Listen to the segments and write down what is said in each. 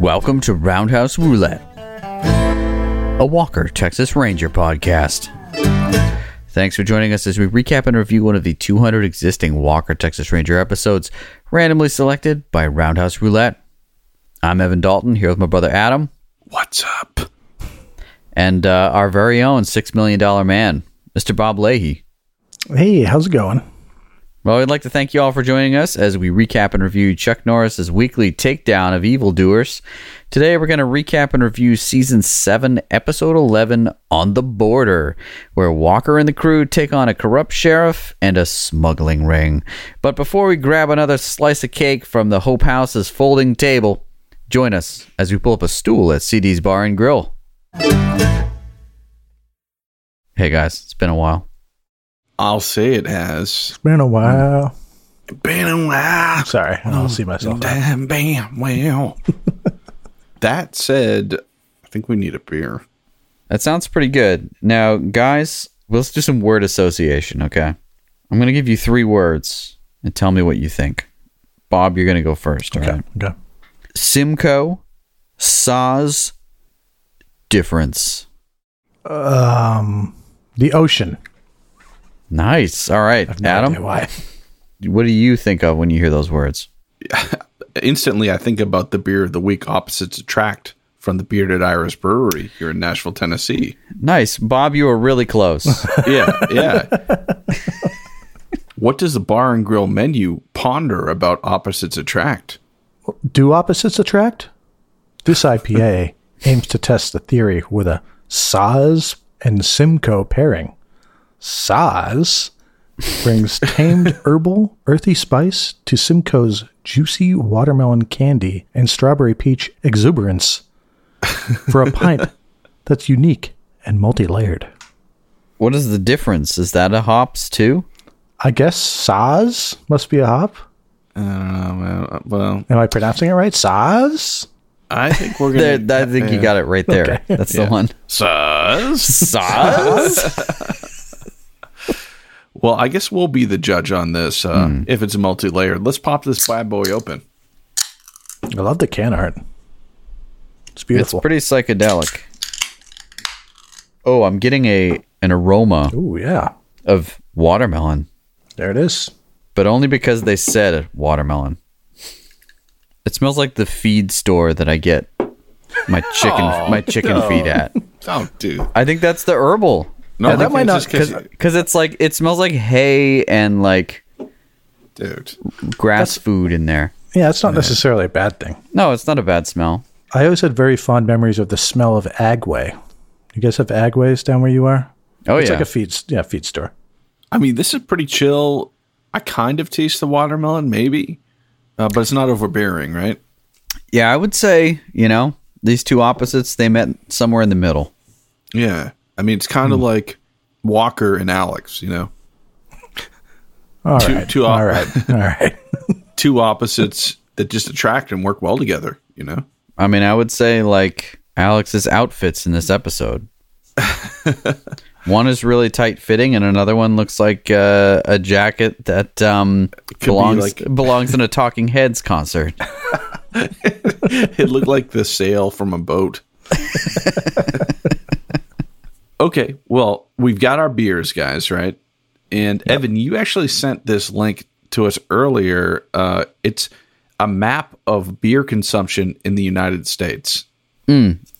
Welcome to Roundhouse Roulette, a Walker, Texas Ranger podcast. Thanks for joining us as we recap and review one of the 200 existing Walker, Texas Ranger episodes randomly selected by Roundhouse Roulette. I'm Evan Dalton here with my brother Adam What's up? and uh, our very own $6 million man, Mr. Bob Leahy. Hey, how's it going? Well, we'd like to thank you all for joining us as we recap and review Chuck Norris's weekly takedown of evildoers. Today, we're going to recap and review season 7, episode 11, On the Border, where Walker and the crew take on a corrupt sheriff and a smuggling ring. But before we grab another slice of cake from the Hope House's folding table, join us as we pull up a stool at CD's Bar and Grill. Hey guys, it's been a while. I'll say it has It's been a while. been a while. Sorry, I don't see myself. Damn, bam, well. that said, I think we need a beer. That sounds pretty good. Now, guys, let's do some word association, okay? I'm going to give you three words and tell me what you think. Bob, you're going to go first, all Okay, right? okay. Simcoe, Saaz, difference. Um, the ocean. Nice. All right. No Adam, why? what do you think of when you hear those words? Instantly, I think about the beer of the week opposites attract from the Bearded Iris Brewery here in Nashville, Tennessee. Nice. Bob, you were really close. Yeah, yeah. what does the bar and grill menu ponder about opposites attract? Do opposites attract? This IPA aims to test the theory with a Saaz and Simcoe pairing. Saaz brings tamed herbal, earthy spice to Simcoe's juicy watermelon candy and strawberry peach exuberance for a pint that's unique and multi layered. what is the difference? Is that a hops too? I guess Saaz must be a hop. Uh, well, Am I pronouncing it right? Saaz? I think we're gonna. I think you got it right there. Okay. That's the one. Sus. Saaz? Well, I guess we'll be the judge on this. Uh, If it's multi-layered, let's pop this bad boy open. I love the can art. It's beautiful. It's pretty psychedelic. Oh, I'm getting a an aroma Oh yeah. of watermelon, There it is. but only because they said watermelon. It smells like the feed store that I get my chicken my chicken feed at. Oh, dude. I think that's the herbal No, Yeah, that might it's not- just 'cause- because it's like it smells like hay and like dude. grass food in there. Yeah, it's not necessarily a bad thing. No, it's not a bad smell. I always had very fond memories of the smell of Agway. You guys have Agways down where you are? Oh It's yeah, it's like a feed, yeah, feed store. I mean, this is pretty chill. I kind of taste the watermelon, maybe, uh, but it's not overbearing, right? yeah. I would say you know these two opposites they met somewhere in the middle. Yeah. I mean, it's kind of like Walker and Alex, you know, All Two- right, two all op- right, all right. two opposites that just attract and work well together, you know? I mean, I would say like Alex's outfits in this episode. one is really tight fitting, and another one looks like uh, a jacket that um, be belongs like- belongs in a Talking Heads concert. It looked like the sail from a boat. Okay, well, we've got our beers, guys, right? And Evan, you actually sent this link to us earlier. Uh, it's a map of beer consumption in the United States.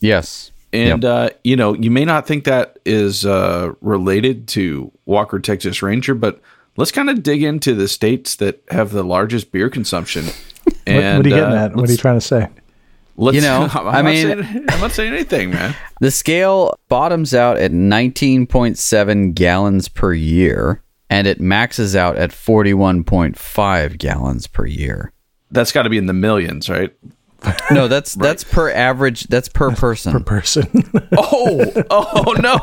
Yes, And uh, you know, you may not think that is uh, related to Walker Texas Ranger, but let's kind of dig into the states that have the largest beer consumption. What, And, what are you getting uh, at? What are you trying to say? Let's, You know, I'm I not mean- saying, I'm not saying anything, man. the scale bottoms out at 19.7 gallons per year, and it maxes out at 41.5 gallons per year. That's got to be in the millions, right? No, that's that's per average. That's per person. Per person. Oh, oh no!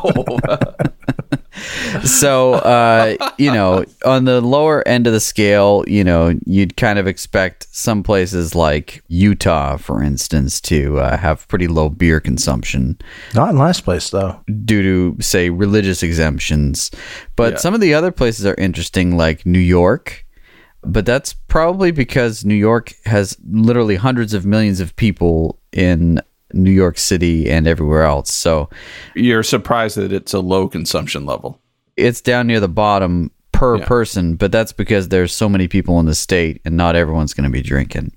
so uh, you know on the lower end of the scale you know you'd kind of expect some places like utah for instance to uh, have pretty low beer consumption not in last place though. due to say religious exemptions but Yeah. some of the other places are interesting like new york but that's probably because New York has literally hundreds of millions of people in New York City and everywhere else. So You're surprised that it's a low consumption level. it's down near the bottom per Yeah. person, but that's because there's so many people in the state and not everyone's going to be drinking.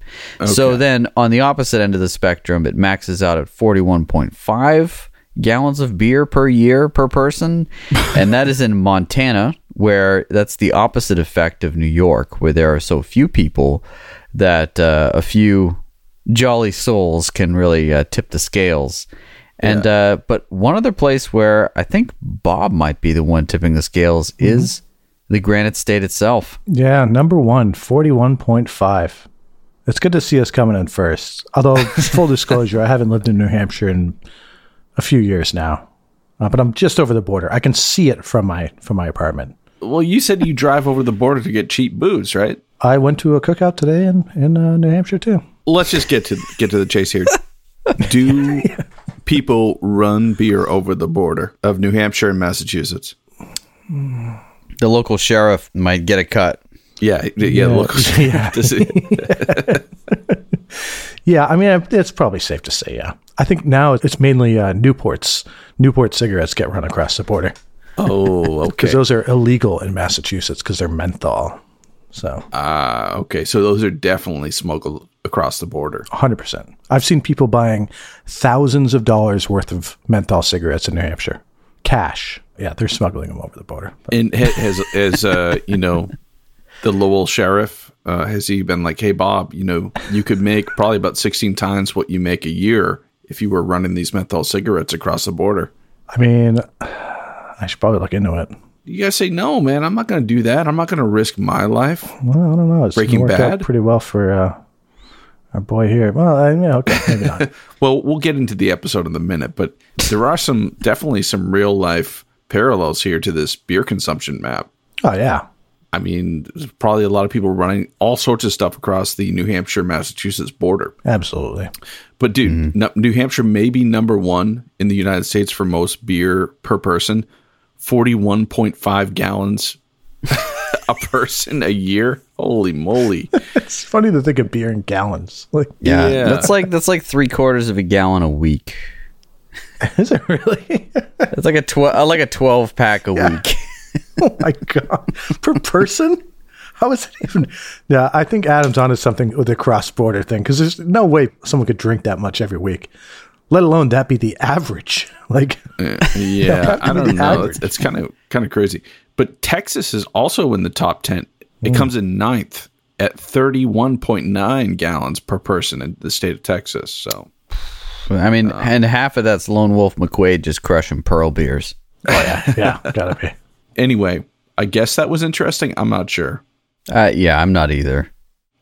So then on the opposite end of the spectrum, it maxes out at 41.5 gallons of beer per year per person. and that is in Montana, where that's the opposite effect of New York, where there are so few people that uh, a few jolly souls can really uh, tip the scales. And uh, but one other place where I think Bob might be the one tipping the scales is the Granite State itself. Yeah, number one, 41.5. It's good to see us coming in first. Although, full disclosure, I haven't lived in New Hampshire in a few years now. Uh, but I'm just over the border. I can see it from my from my apartment. Well, you said you drive over the border to get cheap booze, right? I went to a cookout today in in uh, New Hampshire too. Let's just get to get to the chase here. Do people run beer over the border of New Hampshire and Massachusetts? The local sheriff might get a cut. Yeah, yeah. Look, Yeah. this is- Yeah, I mean it's probably safe to say. Yeah, I think now it's mainly uh, Newport's Newport cigarettes get run across the border oh, okay. because those are illegal in Massachusetts because they're menthol. So Ah, okay. So those are definitely smuggled across the border. 100%. I've seen people buying thousands of dollars worth of menthol cigarettes in New Hampshire. Cash. Yeah, they're smuggling them over the border. But And ha- has has uh, you know the Lowell sheriff uh, has he been like, hey Bob, you know you could make probably about sixteen times what you make a year if you were running these menthol cigarettes across the border. I mean, I should probably look into it. You guys say no, man. I'm not going to do that. I'm not going to risk my life. Well, I don't know. It's Breaking Bad? pretty well for uh, our boy here. Well, I, yeah, okay, maybe not. Well, we'll get into the episode in a minute, but there are some definitely some real life parallels here to this beer consumption map. oh, yeah. I mean, probably a lot of people running all sorts of stuff across the New Hampshire Massachusetts border. Absolutely. But dude, mm-hmm. Nu- New Hampshire may be number one in the United States for most beer per person, forty-one point five gallons a person a year. Holy moly! It's funny to think of beer in gallons. Like, Yeah, Yeah. that's like that's like three quarters of a gallon a week. is it really? That's like a twelve, uh, like a twelve pack a week. oh, my God. per person? How is it even? Yeah, I think Adam's onto something with the cross border thing because there's no way someone could drink that much every week, let alone that be the average. Like, uh, Yeah, I don't know. average. It's, it's kind of kind of crazy. But Texas is also in the top ten. It mm. comes in ninth at thirty-one point nine gallons per person in the state of Texas. So I mean, uh, and half of that's Lone Wolf McQuade just crushing pearl beers. Oh yeah, yeah, gotta be. Anyway, I guess that was interesting. I'm not sure. Uh, yeah, I'm not either.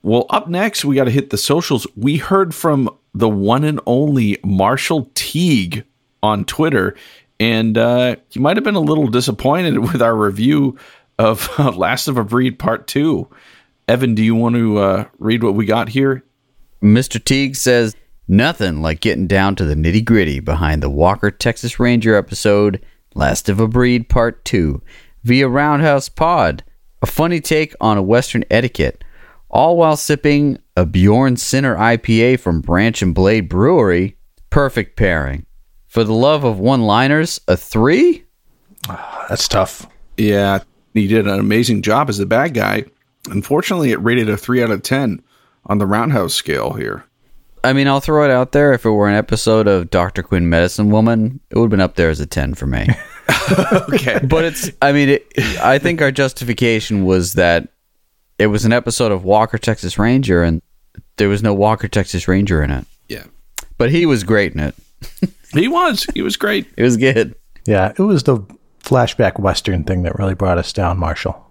Well, up next, we got to hit the socials. We heard from the one and only Marshall Teague on Twitter, and uh, he might have been a little disappointed with our review of uh, Last of a Breed Part 2. Evan, do you want to uh, read what we got here? Mr. Teague says nothing like getting down to the nitty gritty behind the Walker Texas Ranger episode Last of a Breed Part 2 via Roundhouse Pod, a funny take on a Western etiquette, all while sipping a Bjorn Sinner IPA from Branch and Blade Brewery. Perfect pairing. For the love of one liners, a three? Ah, that's tough. Yeah, he did an amazing job as the bad guy. Unfortunately, it rated a 3 out of 10 on the Roundhouse scale here. I mean, I'll throw it out there. If it were an episode of Dr. Quinn Medicine Woman, it would have been up there as a 10 for me. Okay. but it's i mean it, i think our justification was that it was an episode of walker texas ranger and there was no walker texas ranger in it yeah. but he was great in it He was. He was great. it was good Yeah, it was the flashback Western thing that really brought us down, Marshall.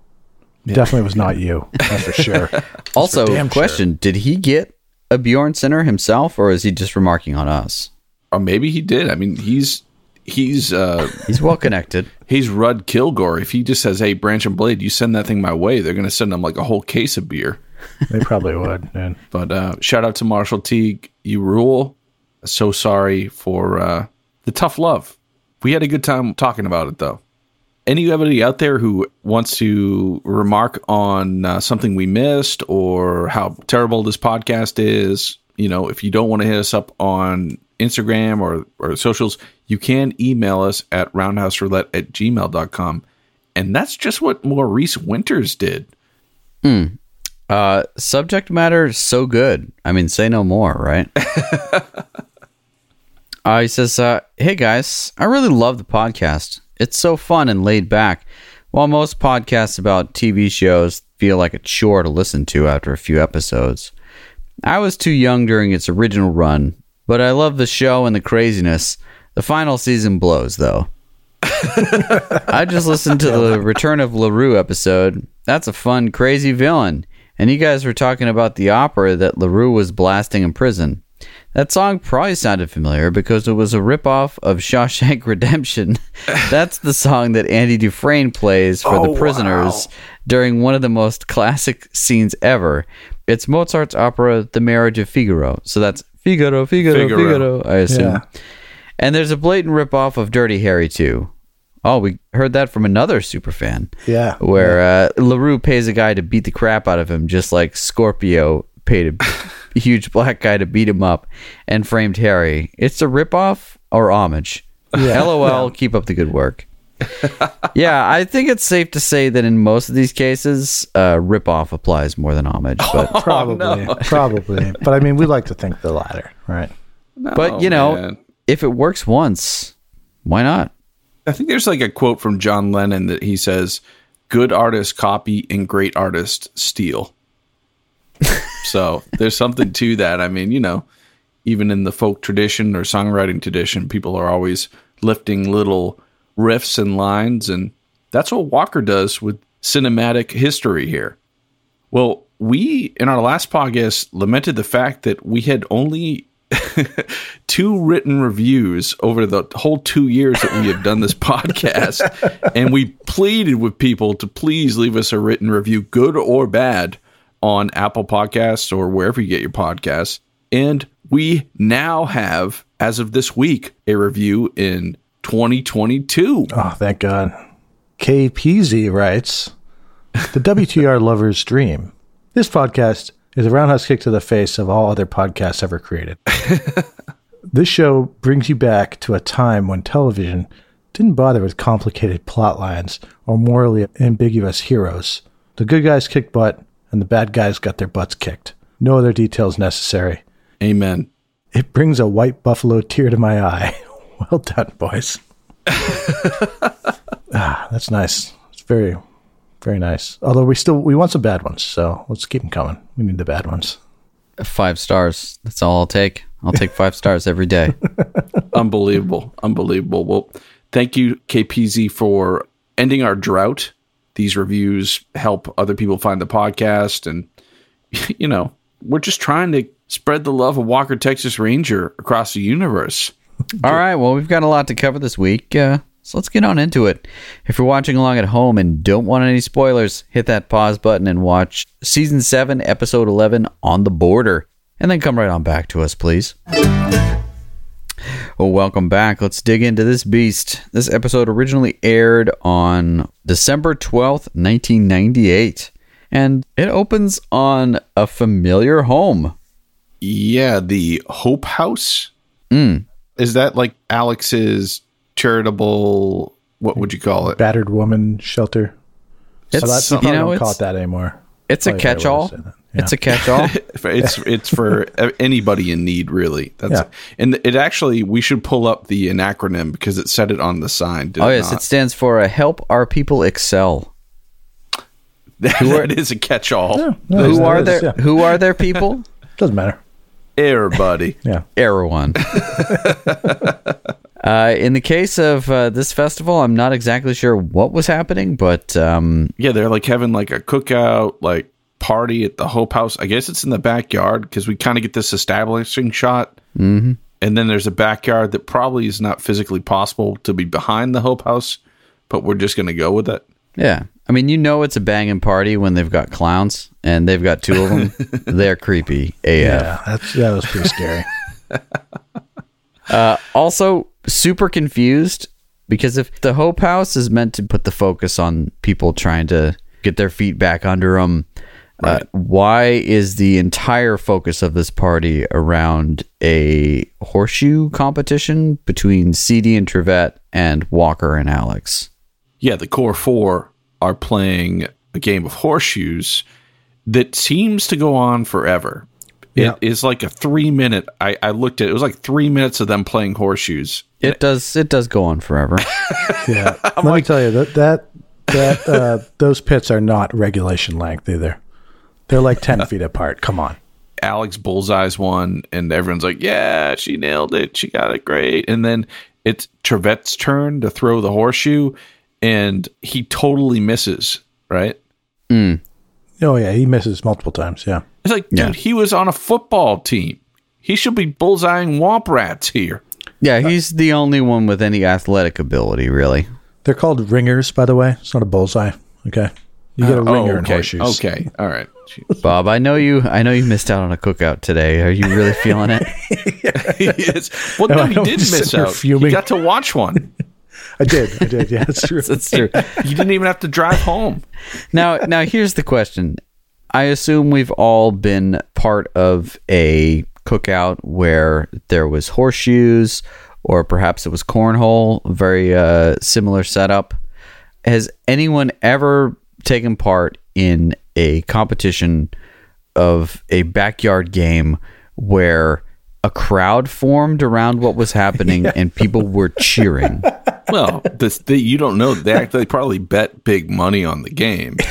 Definitely was not you, that's for sure. also damn sure. question did he get a bjorn Center himself or is he just remarking on us Or maybe he did. I mean, he's he's uh he's well connected he's Rudd Kilgore. If he just says, "Hey, Branch and Blade, you send that thing my way," they're going to send him like a whole case of beer. They probably would. And But uh, shout out to Marshall Teague. You rule. So sorry for uh, the tough love. We had a good time talking about it, though. anybody out there who wants to remark on uh, something we missed or how terrible this podcast is, you know, if you don't want to hit us up on Instagram or, or socials, you can email us at roundhouseroulette at gmail.com. And that's just what Maurice Winters did. Hmm. Uh, subject matter so good. I mean, say no more, right? uh, he says, uh, "Hey guys, I really love the podcast. It's so fun and laid back. While most podcasts about TV shows feel like a chore to listen to after a few episodes, I was too young during its original run, but I love the show and the craziness. The final season blows, though." I just listened to the Return of LaRue episode. That's a fun, crazy villain. And you guys were talking about the opera that LaRue was blasting in prison. That song probably sounded familiar because it was a ripoff of Shawshank Redemption. That's the song that Andy Dufresne plays for Oh, the prisoners during one of the most classic scenes ever. It's Mozart's opera The Marriage of Figaro. So that's Figaro, Figaro, Figaro. Figaro, I assume. Yeah. And there's a blatant ripoff of Dirty Harry too. Oh, we heard that from another super fan. Yeah. Where uh, LaRue pays a guy to beat the crap out of him, just like Scorpio paid a huge black guy to beat him up and framed Harry. It's a ripoff or homage. Yeah. LOL, keep up the good work. yeah, I think it's safe to say that in most of these cases, uh, ripoff applies more than homage. But Probably. Probably. But I mean, we like to think the latter, right? but you know, man. if it works once, why not? I think there's like a quote from John Lennon that he says, "Good artists copy and great artists steal." so there's something to that. I mean, you know, even in the folk tradition or songwriting tradition, people are always lifting little riffs and lines, and that's what Walker does with cinematic history here. Well, we in our last podcast lamented the fact that we had only two written reviews over the whole two years that we have done this podcast. And we pleaded with people to please leave us a written review, good or bad, on Apple Podcasts or wherever you get your podcasts. And we now have, as of this week, a review in 2022. Oh, ah, thank God. KPZ writes The WTR lover's dream. This podcast is a roundhouse kick to the face of all other podcasts ever created. this show brings you back to a time when television didn't bother with complicated plot lines or morally ambiguous heroes. The good guys kicked butt, and the bad guys got their butts kicked. No other details necessary. Amen. It brings a white buffalo tear to my eye. Well done, boys. ah, that's nice. It's very, very nice. Although we still we want some bad ones, so let's keep them coming. We need the bad ones. Five stars. That's all I'll take. I'll take five stars every day. Unbelievable. Unbelievable. Well, thank you, KPZ, for ending our drought. These reviews help other people find the podcast. And, you know, we're just trying to spread the love of Walker, Texas Ranger across the universe. All right. Well, we've got a lot to cover this week. Uh, so let's get on into it. If you're watching along at home and don't want any spoilers, hit that pause button and watch season 7, episode 11 on the border. And then come right on back to us, please. Well, welcome back. Let's dig into this beast. This episode originally aired on December 12th, 1998. And it opens on a familiar home. Yeah, the Hope House. Is that like Alex's charitable, what would you call it? Battered woman shelter. It's, so that's, you you probably know, don't call it's, it that anymore. it's a Probably a better way to catch-all. say. It's a catch-all. it's it's for anybody in need, really. That's Yeah. and it actually we should pull up the an acronym because it said it on the sign. Did Oh it yes, not? it stands for uh, "Help Our People Excel." that is a catch-all. No, Who are is, their yeah. Who are their people? Doesn't matter. Everybody. Yeah. Erewhon. uh, in the case of uh, this festival, I'm not exactly sure what was happening, but um, Yeah, they're like having like a cookout, like party at the Hope House. I guess it's in the backyard because we kind of get this establishing shot. Mm-hmm. And then there's a backyard that probably is not physically possible to be behind the Hope House, but we're just going to go with it. yeah, I mean, you know, it's a banging party when they've got clowns and they've got two of them. They're creepy AF. Yeah, that's that was pretty scary. Also, super confused Because if the Hope House is meant to put the focus on people trying to get their feet back under them, uh, why is the entire focus of this party around a horseshoe competition between CD and Trivette and Walker and Alex? Yeah, the core four are playing a game of horseshoes that seems to go on forever. Yeah. It is like a three minute. I, I looked at it, it was like three minutes of them playing horseshoes. It does. It does go on forever. Yeah. Let me tell you that that that uh, those pits are not regulation length either. They're like ten feet apart. Come on. Alex bullseyes one, and everyone's like, "Yeah, she nailed it. She got it great." And then it's Trivette's turn to throw the horseshoe, and he totally misses. Right? Mm. Oh yeah, he misses multiple times. Yeah. It's like, dude, Yeah. he was on a football team. He should be bullseyeing womp rats here. yeah, he's the only one with any athletic ability, really. They're called ringers, by the way. It's not a bullseye. Okay. You got a oh, ringer in okay. horseshoes. Okay. All right. Bob, I know you. I know you missed out on a cookout today. Are you really feeling it? yes. Well, No, no, he don't did miss out. fuming. He got to watch one. I did. I did. Yeah, that's true. That's true. You didn't even have to drive home. now, now here's the question. I assume we've all been part of a cookout where there was horseshoes, or perhaps it was cornhole. Very uh, similar setup. Has anyone ever taken part in a competition of a backyard game where a crowd formed around what was happening and people were cheering? Well, this the, you don't know. They actually probably bet big money on the game.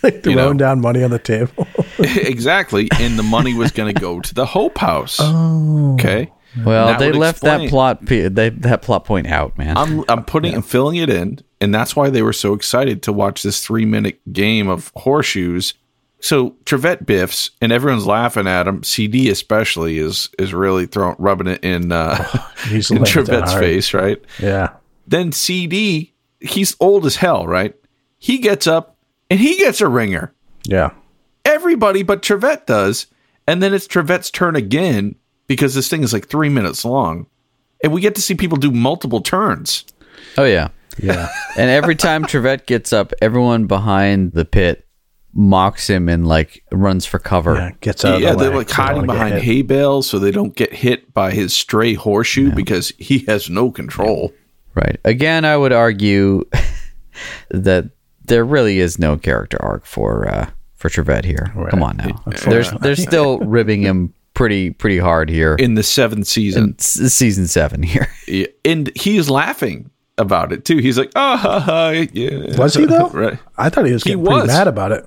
Throwing know. down money on the table. exactly, and the money was going to go to the Hope House. Oh, okay. Well, they left explain- that plot p- they, that plot point out, man. I'm I'm putting I'm filling it in, and that's why they were so excited to watch this three minute game of horseshoes. So Trivette biffs, and everyone's laughing at him. CD especially is is really throwing rubbing it in uh, He's in laying it down Trivette's face, right? Yeah. Then CD, he's old as hell, right? He gets up and he gets a ringer. Yeah. Everybody but Trivette does, and then it's Trivette's turn again because this thing is like three minutes long, and we get to see people do multiple turns. oh yeah. Yeah. And every time Trivette gets up, everyone behind the pit mocks him and like runs for cover. yeah. Gets out. yeah, of the they're way like hiding behind hay bales so they don't get hit by his stray horseshoe because he has no control. Right. Again, I would argue that there really is no character arc for uh for Trivette here. Come on now. There's they're still ribbing him pretty pretty hard here In the seventh season, s- season 7 here. Yeah, and he's laughing about it too. He's like, "Oh, ha, ha, yeah." Was he though? right. I thought he was He getting pretty was. mad about it.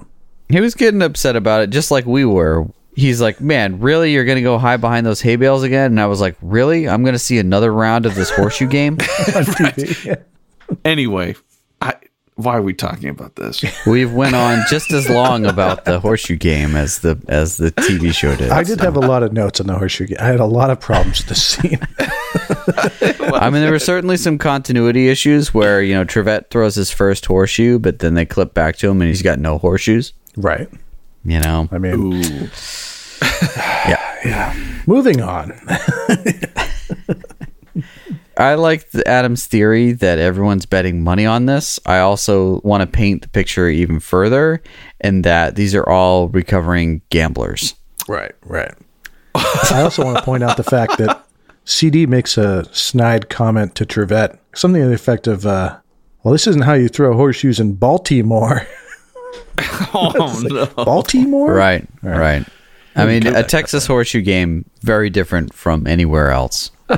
He was getting upset about it just like we were. He's like, "Man, really? You're going to go hide behind those hay bales again?" And I was like, "Really? I'm going to see another round of this horseshoe game?" on TV. Anyway, I, why are we talking about this? We've went on just as long about the horseshoe game as the as the TV show did. I did have a lot of notes on the horseshoe. game. I had a lot of problems with the scene. I mean, there were certainly some continuity issues where you know Trivette throws his first horseshoe, but then they clip back to him and he's got no horseshoes. Right. You know, I mean, Ooh. moving on. I like the Adam's theory that everyone's betting money on this. I also want to paint the picture even further, and that these are all recovering gamblers. Right, right. I also want to point out the fact that CD makes a snide comment to Trivette, something to the effect of, uh, "Well, this isn't how you throw horseshoes in Baltimore." Oh no! Baltimore, Right, right. I mean, a Texas horseshoe game very different from anywhere else.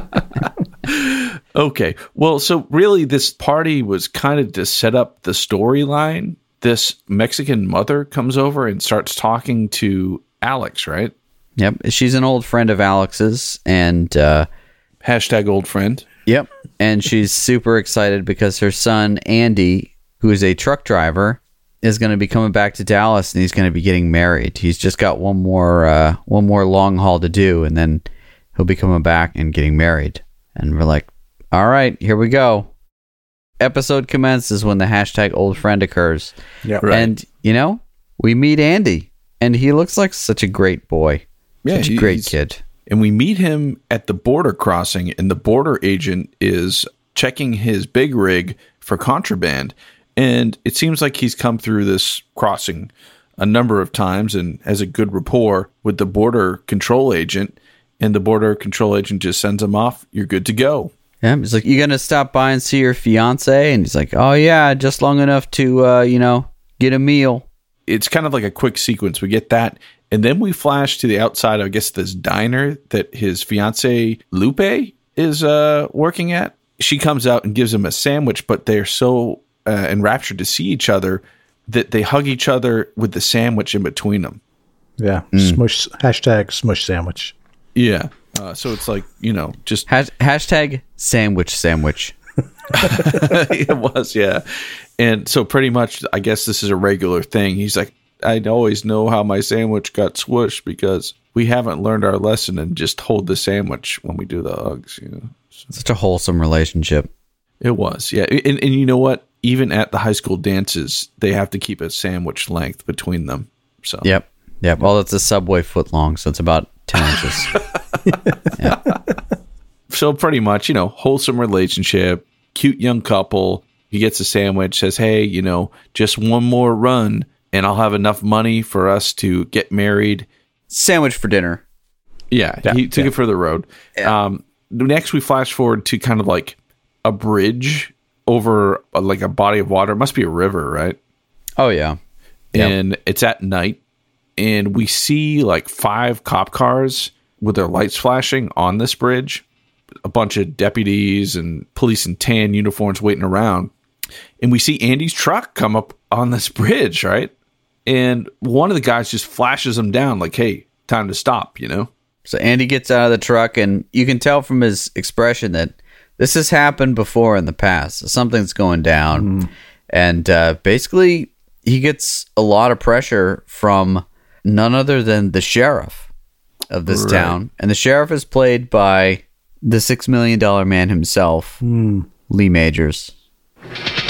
Okay. Well, so really, this party was kind of to set up the storyline. This Mexican mother comes over and starts talking to Alex, right? Yep, she's an old friend of Alex's, and uh, Hashtag old friend. Yep. And she's super excited because her son, Andy, who is a truck driver, is going to be coming back to Dallas and he's going to be getting married. He's just got one more uh, one more long haul to do and then he'll be coming back and getting married. And we're like, all right, here we go. Episode commences when the hashtag old friend occurs. Yeah, Right. And, you know, we meet Andy and he looks like such a great boy. Such a great kid. And we meet him at the border crossing, and the border agent is checking his big rig for contraband. And it seems like he's come through this crossing a number of times and has a good rapport with the border control agent. And the border control agent just sends him off. You're good to go. Yeah, he's like, "You gonna stop by and see your fiance?" And he's like, "Oh yeah, just long enough to uh, you know get a meal." It's kind of like a quick sequence. We get that, and then we flash to the outside. I guess this diner that his fiance Lupe is uh, working at. She comes out and gives him a sandwich, but they're so uh, enraptured to see each other that they hug each other with the sandwich in between them. Yeah. Smush hashtag smush sandwich. Yeah. Uh, so it's like you know, just Has- hashtag sandwich sandwich. it was, yeah. And so pretty much, I guess this is a regular thing. He's like, I always know how my sandwich got swished because we haven't learned our lesson and just hold the sandwich when we do the hugs. You know, Such a wholesome relationship. it was, yeah. And, and you know what? Even at the high school dances, they have to keep a sandwich length between them. So Yep. Yep. Well, it's a subway foot long, so it's about ten inches. so pretty much, you know, wholesome relationship, cute young couple. He gets a sandwich, says, "Hey, you know, just one more run, and I'll have enough money for us to get married." Sandwich for dinner. Yeah, he took it for the road. Um, next, we flash forward to kind of like a bridge over uh, like a body of water. It must be a river, right? Oh yeah. Yep. And it's at night, and we see like five cop cars with their lights flashing on this bridge. A bunch of deputies and police in tan uniforms waiting around, and we see Andy's truck come up on this bridge, right? And one of the guys just flashes him down, like, "Hey, time to stop," you know. So Andy gets out of the truck, and you can tell from his expression that this has happened before in the past. Something's going down, and uh, basically he gets a lot of pressure from none other than the sheriff of this Right. town, and the sheriff is played by the six million dollar man himself, Lee Majors.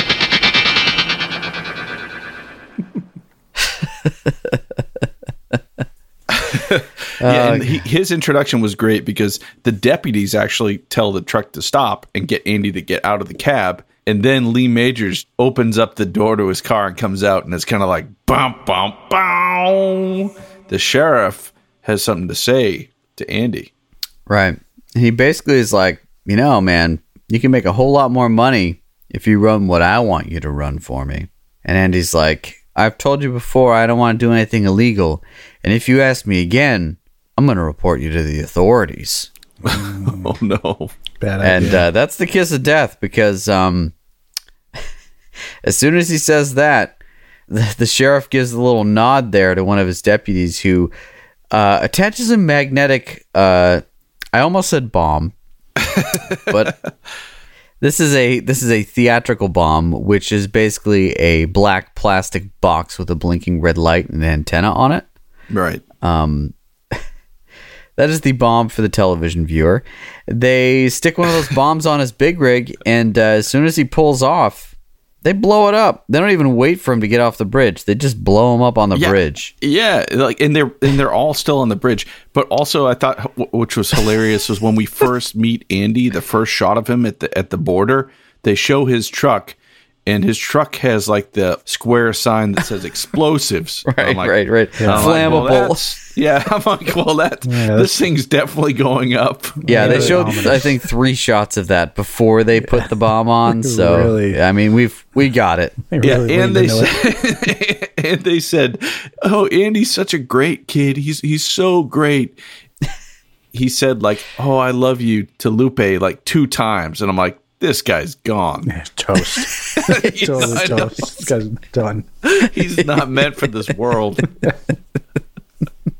Yeah, and he, his introduction was great because the deputies actually tell the truck to stop and get Andy to get out of the cab. And then Lee Majors opens up the door to his car and comes out, and it's kind of like, bump, bump, bow. The sheriff has something to say to Andy. Right. He basically is like, you know, man, you can make a whole lot more money if you run what I want you to run for me. And Andy's like, I've told you before, I don't want to do anything illegal. And if you ask me again, I'm going to report you to the authorities. Oh, no. Bad And idea. uh, that's the kiss of death because um, as soon as he says that, the, the sheriff gives a little nod there to one of his deputies who uh, attaches a magnetic. Uh, I almost said bomb, but this is a this is a theatrical bomb, which is basically a black plastic box with a blinking red light and an antenna on it. Right. That is the bomb for the television viewer. They stick one of those bombs on his big rig, and uh, as soon as he pulls off, they blow it up. They don't even wait for him to get off the bridge. They just blow him up on the Yeah. bridge. Yeah, like and they're and they're all still on the bridge. But also, I thought which was hilarious was when we first meet Andy, the first shot of him at the at the border. They show his truck, and his truck has like the square sign that says explosives. Right, like- right, right. I'm like, well, yeah, I'm like, well, that this thing's definitely going up. Yeah, they showed ominous. I think three shots of that before they put the bomb on. So Really? I mean, we've we got it. They Yeah, and they into it. said, and they said, "Oh, Andy's such a great kid. He's he's so great." He said, "Like, oh, I love you to Lupe like two times," and I'm like, "This guy's gone. Yeah, toast. totally I know. toast. This guy's done. He's not meant for this world."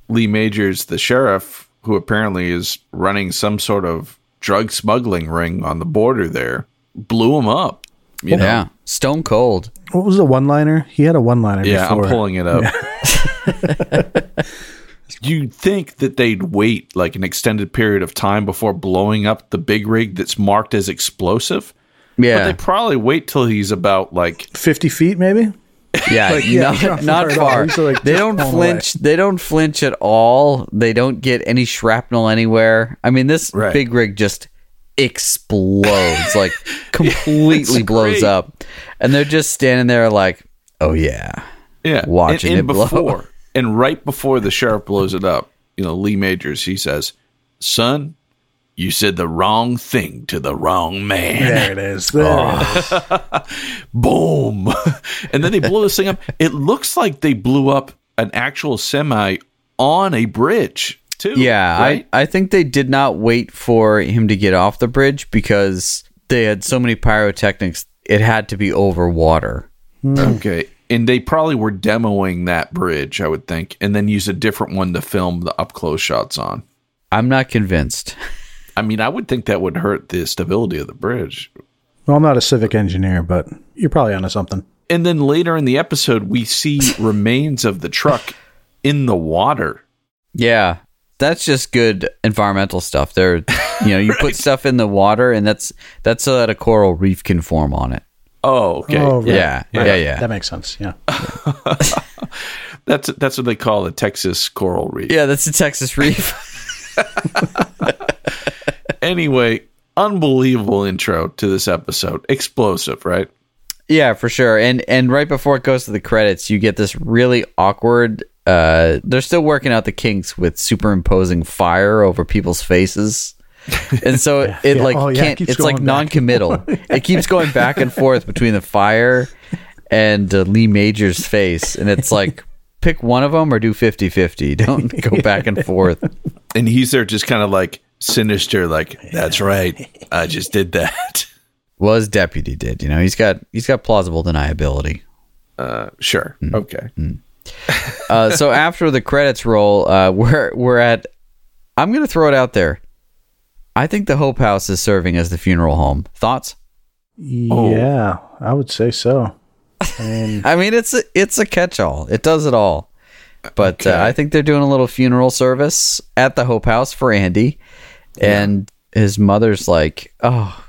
Lee Majors, the sheriff, who apparently is running some sort of drug smuggling ring on the border there, blew him up. You know? Yeah, stone cold. What was the one liner? He had a one liner Yeah, before. I'm pulling it up. You'd think that they'd wait like an extended period of time before blowing up the big rig that's marked as explosive. But Yeah, they probably wait till he's about like 50 feet, maybe? Yeah, Like, yeah, not, not not far far. Like, they don't blown flinch. They don't flinch at all. They don't get any shrapnel anywhere. I mean, this Right. big rig just explodes, like completely blows great. up. And they're just standing there like, oh yeah. Yeah, Watching and, it and blow. And right before the sheriff blows it up, you know, Lee Majors, he says, "Son, you said the wrong thing to the wrong man." There it is. There Oh. it is. Boom, and then they blow this thing up. It looks like they blew up an actual semi on a bridge too. Yeah, right? I, I think they did not wait for him to get off the bridge because they had so many pyrotechnics, it had to be over water. okay. And they probably were demoing that bridge, I would think, and then use a different one to film the up close shots on. I'm not convinced. I mean, I would think that would hurt the stability of the bridge. Well, I'm not a civic engineer, but you're probably onto something. And then later in the episode, we see remains of the truck in the water. Yeah, that's just good environmental stuff. There, you know, you put stuff in the water, and that's that's so that a coral reef can form on it. Oh, okay. Oh, right. Yeah, yeah, yeah. That makes sense. Yeah. That's that's what they call the Texas coral reef. Yeah, that's a Texas reef. Anyway, unbelievable intro to this episode. Explosive, right? yeah, for sure. And and right before it goes to the credits, you get this really awkward. Uh, they're still working out the kinks with superimposing fire over people's faces. And so it yeah. like Oh, yeah, can't. keeps it's like going back non-committal. it keeps going back and forth between the fire and uh, Lee Major's face, and it's like pick one of them or do 50-50. Don't go back and forth. And he's there just kind of like sinister, like, that's right. I just did that. Well, his deputy did. You know, he's got he's got plausible deniability. Uh, sure. Okay. Uh, so after the credits roll, uh, we're we're at. I'm gonna throw it out there. I think the Hope House is serving as the funeral home. Thoughts? Yeah, I would say so. I mean, I mean, it's a, it's a catch-all. It does it all. But uh, I think they're doing a little funeral service at the Hope House for Andy, and his mother's like, "Oh,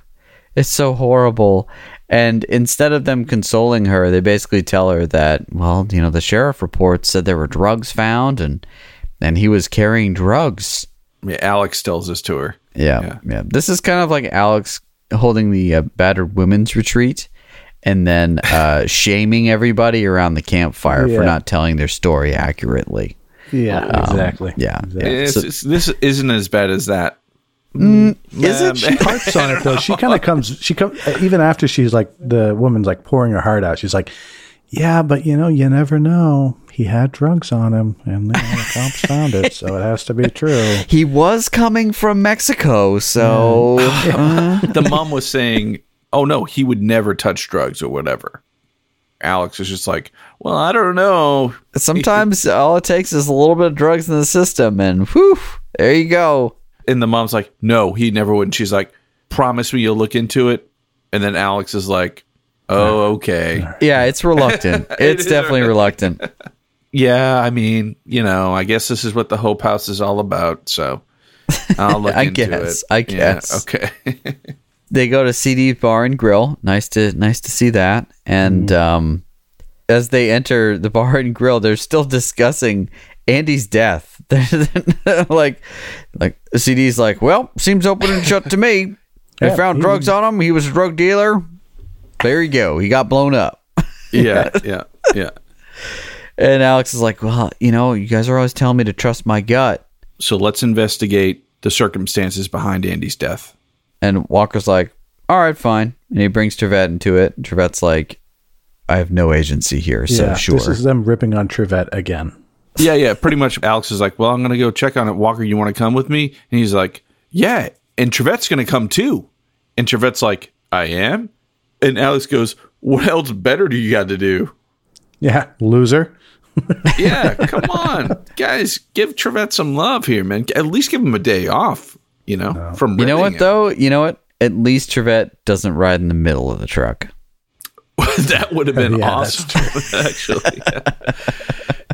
it's so horrible." And instead of them consoling her, they basically tell her that, well, you know, the sheriff report said there were drugs found, and and he was carrying drugs. Yeah, Alex tells this to her. Yeah, Yeah. yeah. This is kind of like Alex holding the uh, battered women's retreat and then uh, shaming everybody around the campfire for not telling their story accurately. yeah, exactly. yeah. Exactly. It's, so- it's- this isn't as bad as that. Is it? She harps on it though. She kind of comes. She comes even after she's like the woman's like pouring her heart out. She's like, "Yeah, but you know, you never know. He had drugs on him, and you know, the cops found it, so it has to be true." He was coming from Mexico, so uh, the mom was saying, "Oh no, he would never touch drugs or whatever." Alex is just like, "Well, I don't know." sometimes all it takes is a little bit of drugs in the system, and whew, there you go. And the mom's like, "No, he never would." And she's like, "Promise me you'll look into it." And then Alex is like, "Oh, okay. Yeah, it's reluctant. It's is definitely reluctant. Yeah, I mean, you know, I guess this is what the Hope House is all about. So I'll look I into guess, it. I Yeah, guess. okay. they go to CD Bar and Grill. Nice to nice to see that. And um, as they enter the bar and grill, they're still discussing Andy's death. Like, like CD's like, well, seems open and shut to me. They Yeah, found he- drugs on him. He was a drug dealer. There you go. He got blown up. yeah, yeah, yeah. And Alex is like, well, you know, you guys are always telling me to trust my gut. So let's investigate the circumstances behind Andy's death. And Walker's like, all right, fine. And he brings Trivette into it. And Trivette's like, I have no agency here, so yeah, sure. this is them ripping on Trivette again. Yeah, yeah. Pretty much. Alex is like, "Well, I'm going to go check on it. Walker, you want to come with me?" And he's like, "Yeah." And Trivette's going to come too. And Trivette's like, "I am." And Alex goes, "What else better do you got to do?" Yeah, loser. Yeah, come on, guys, give Trivette some love here, man. At least give him a day off. You know, from You know ripping what though? You know what? At least Trivette doesn't ride in the middle of the truck. that would have been Yeah, awesome, actually.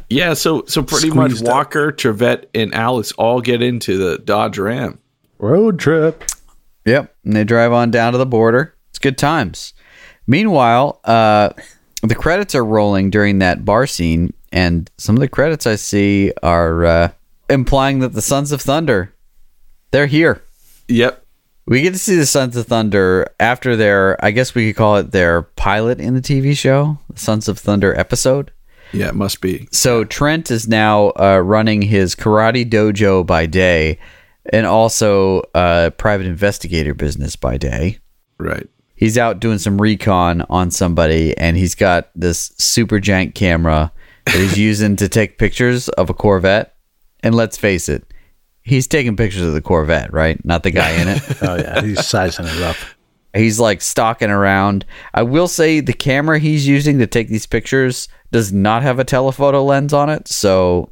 yeah, so so pretty much Squeezed up. Walker, Trivette, and Alex all get into the Dodge Ram. Road trip. Yep. And they drive on down to the border. Good times. Meanwhile, uh, the credits are rolling during that bar scene, and some of the credits I see are uh, implying that the Sons of Thunder, they're here. Yep. We get to see the Sons of Thunder after their, I guess we could call it their pilot in the TV show, the Sons of Thunder episode. Yeah, it must be. So Trent is now uh, running his karate dojo by day and also uh, private investigator business by day. Right. He's out doing some recon on somebody and he's got this super jank camera that he's using to take pictures of a Corvette. And let's face it, he's taking pictures of the Corvette, right? Not the guy in it. Oh yeah, he's sizing it up. He's like stalking around. I will say the camera he's using to take these pictures does not have a telephoto lens on it, so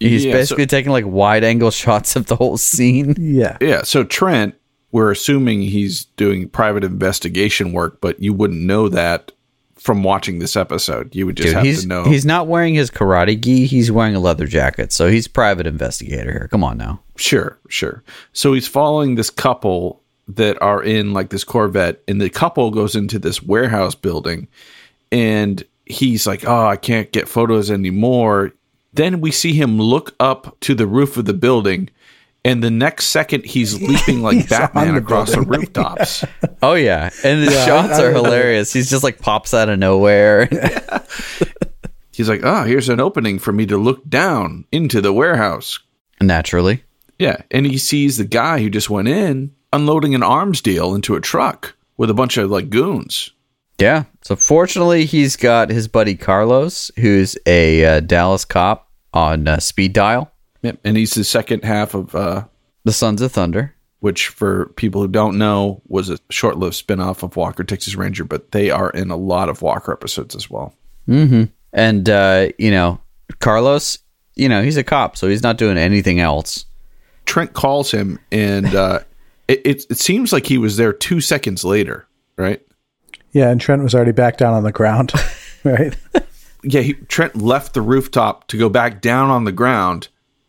he's Yeah, so- basically taking like wide angle shots of the whole scene. Yeah, Yeah. So Trent, we're assuming he's doing private investigation work, but you wouldn't know that from watching this episode. You would just Dude, have he's to know. he's not wearing his karate gi. He's wearing a leather jacket, so he's private investigator here. Come on now. Sure, sure. So he's following this couple that are in like this Corvette, and the couple goes into this warehouse building, and he's like, "Oh, I can't get photos anymore." Then we see him look up to the roof of the building, and the next second he's leaping like He's Batman the across the rooftops. Oh yeah, and the shots are hilarious. He's just like pops out of nowhere. He's like, "Oh, here's an opening for me to look down into the warehouse." Naturally. Yeah, and he sees the guy who just went in unloading an arms deal into a truck with a bunch of like goons. Yeah. So fortunately, he's got his buddy Carlos, who's a uh, Dallas cop on uh, speed dial. Yep. And he's the second half of uh The Sons of Thunder. which for people who don't know was a short-lived spin-off of Walker Texas Ranger, but they are in a lot of Walker episodes as well. And uh, you know, Carlos, you know, he's a cop, so he's not doing anything else. Trent calls him and uh it, it it seems like he was there 2 seconds later, right? yeah, and Trent was already back down on the ground, right? Yeah, he, Trent left the rooftop to go back down on the ground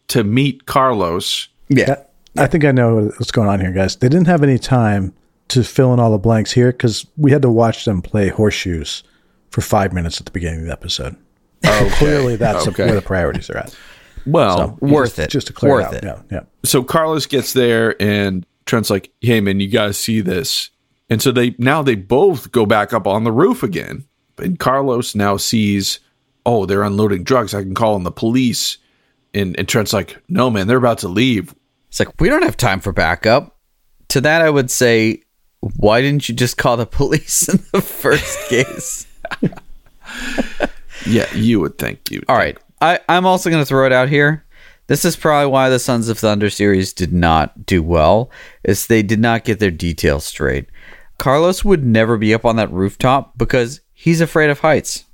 to meet Carlos. Yeah. I think I know what's going on here, guys. They didn't have any time to fill in all the blanks here because we had to watch them play horseshoes for five minutes at the beginning of the episode. So clearly, that's Okay. where the priorities are at. Well, Worth just, it. Just to clear Worth it it. out. Yeah, yeah. so Carlos gets there and Trent's like, "Hey man, you guys see this?" And so they now they both go back up on the roof again. And Carlos now sees, "Oh, they're unloading drugs. I can call in the police." And, and Trent's like, "No man, they're about to leave." It's like we don't have time for backup. To that, I would say, why didn't you just call the police in the first case? Yeah, you would think you. All right. I, I'm also going to throw it out here. This is probably why the Sons of Thunder series did not do well, is they did not get their details straight. Carlos would never be up on that rooftop because he's afraid of heights.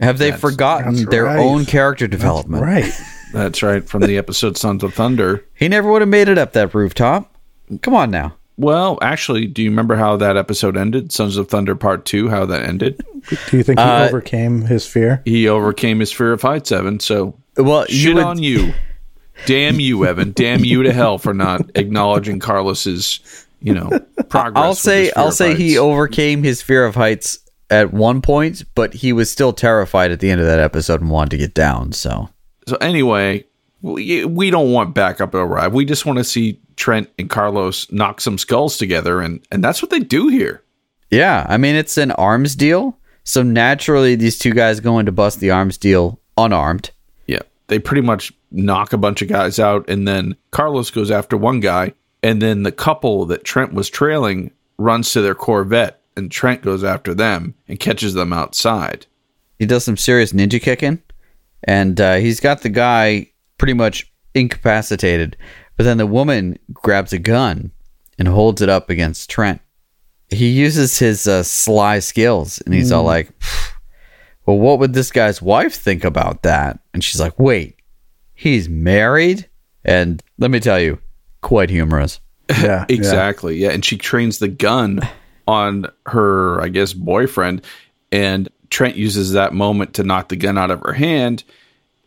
Have they forgotten that's their right. own character development? Right. That's right from the episode Sons of Thunder. He never would have made it up that rooftop. Come on now. Well, actually, do you remember how that episode ended? Sons of Thunder Part Two. How that ended? Do you think he Uh, overcame his fear? He overcame his fear of heights, Evan. So Well, you shit would- on you. Damn you, Evan. Damn you to hell for not acknowledging Carlos's, you know, progress. I'll with say his fear I'll of say he overcame his fear of heights at one point, but he was still terrified at the end of that episode and wanted to get down. So So anyway, we, we don't want backup to arrive. We just want to see Trent and Carlos knock some skulls together, and and that's what they do here. yeah, I mean it's an arms deal, so naturally these two guys go in to bust the arms deal unarmed. Yeah, they pretty much knock a bunch of guys out, and then Carlos goes after one guy, and then the couple that Trent was trailing runs to their Corvette, and Trent goes after them and catches them outside. He does some serious ninja kicking, and uh, he's got the guy pretty much incapacitated. But then the woman grabs a gun and holds it up against Trent. He uses his uh, sly skills, and he's all like, "Well, what would this guy's wife think about that?" And she's like, "Wait, he's married?" And let me tell you, quite humorous. Yeah. Exactly. Yeah. And she trains the gun on her, I guess, boyfriend. And Trent uses that moment to knock the gun out of her hand.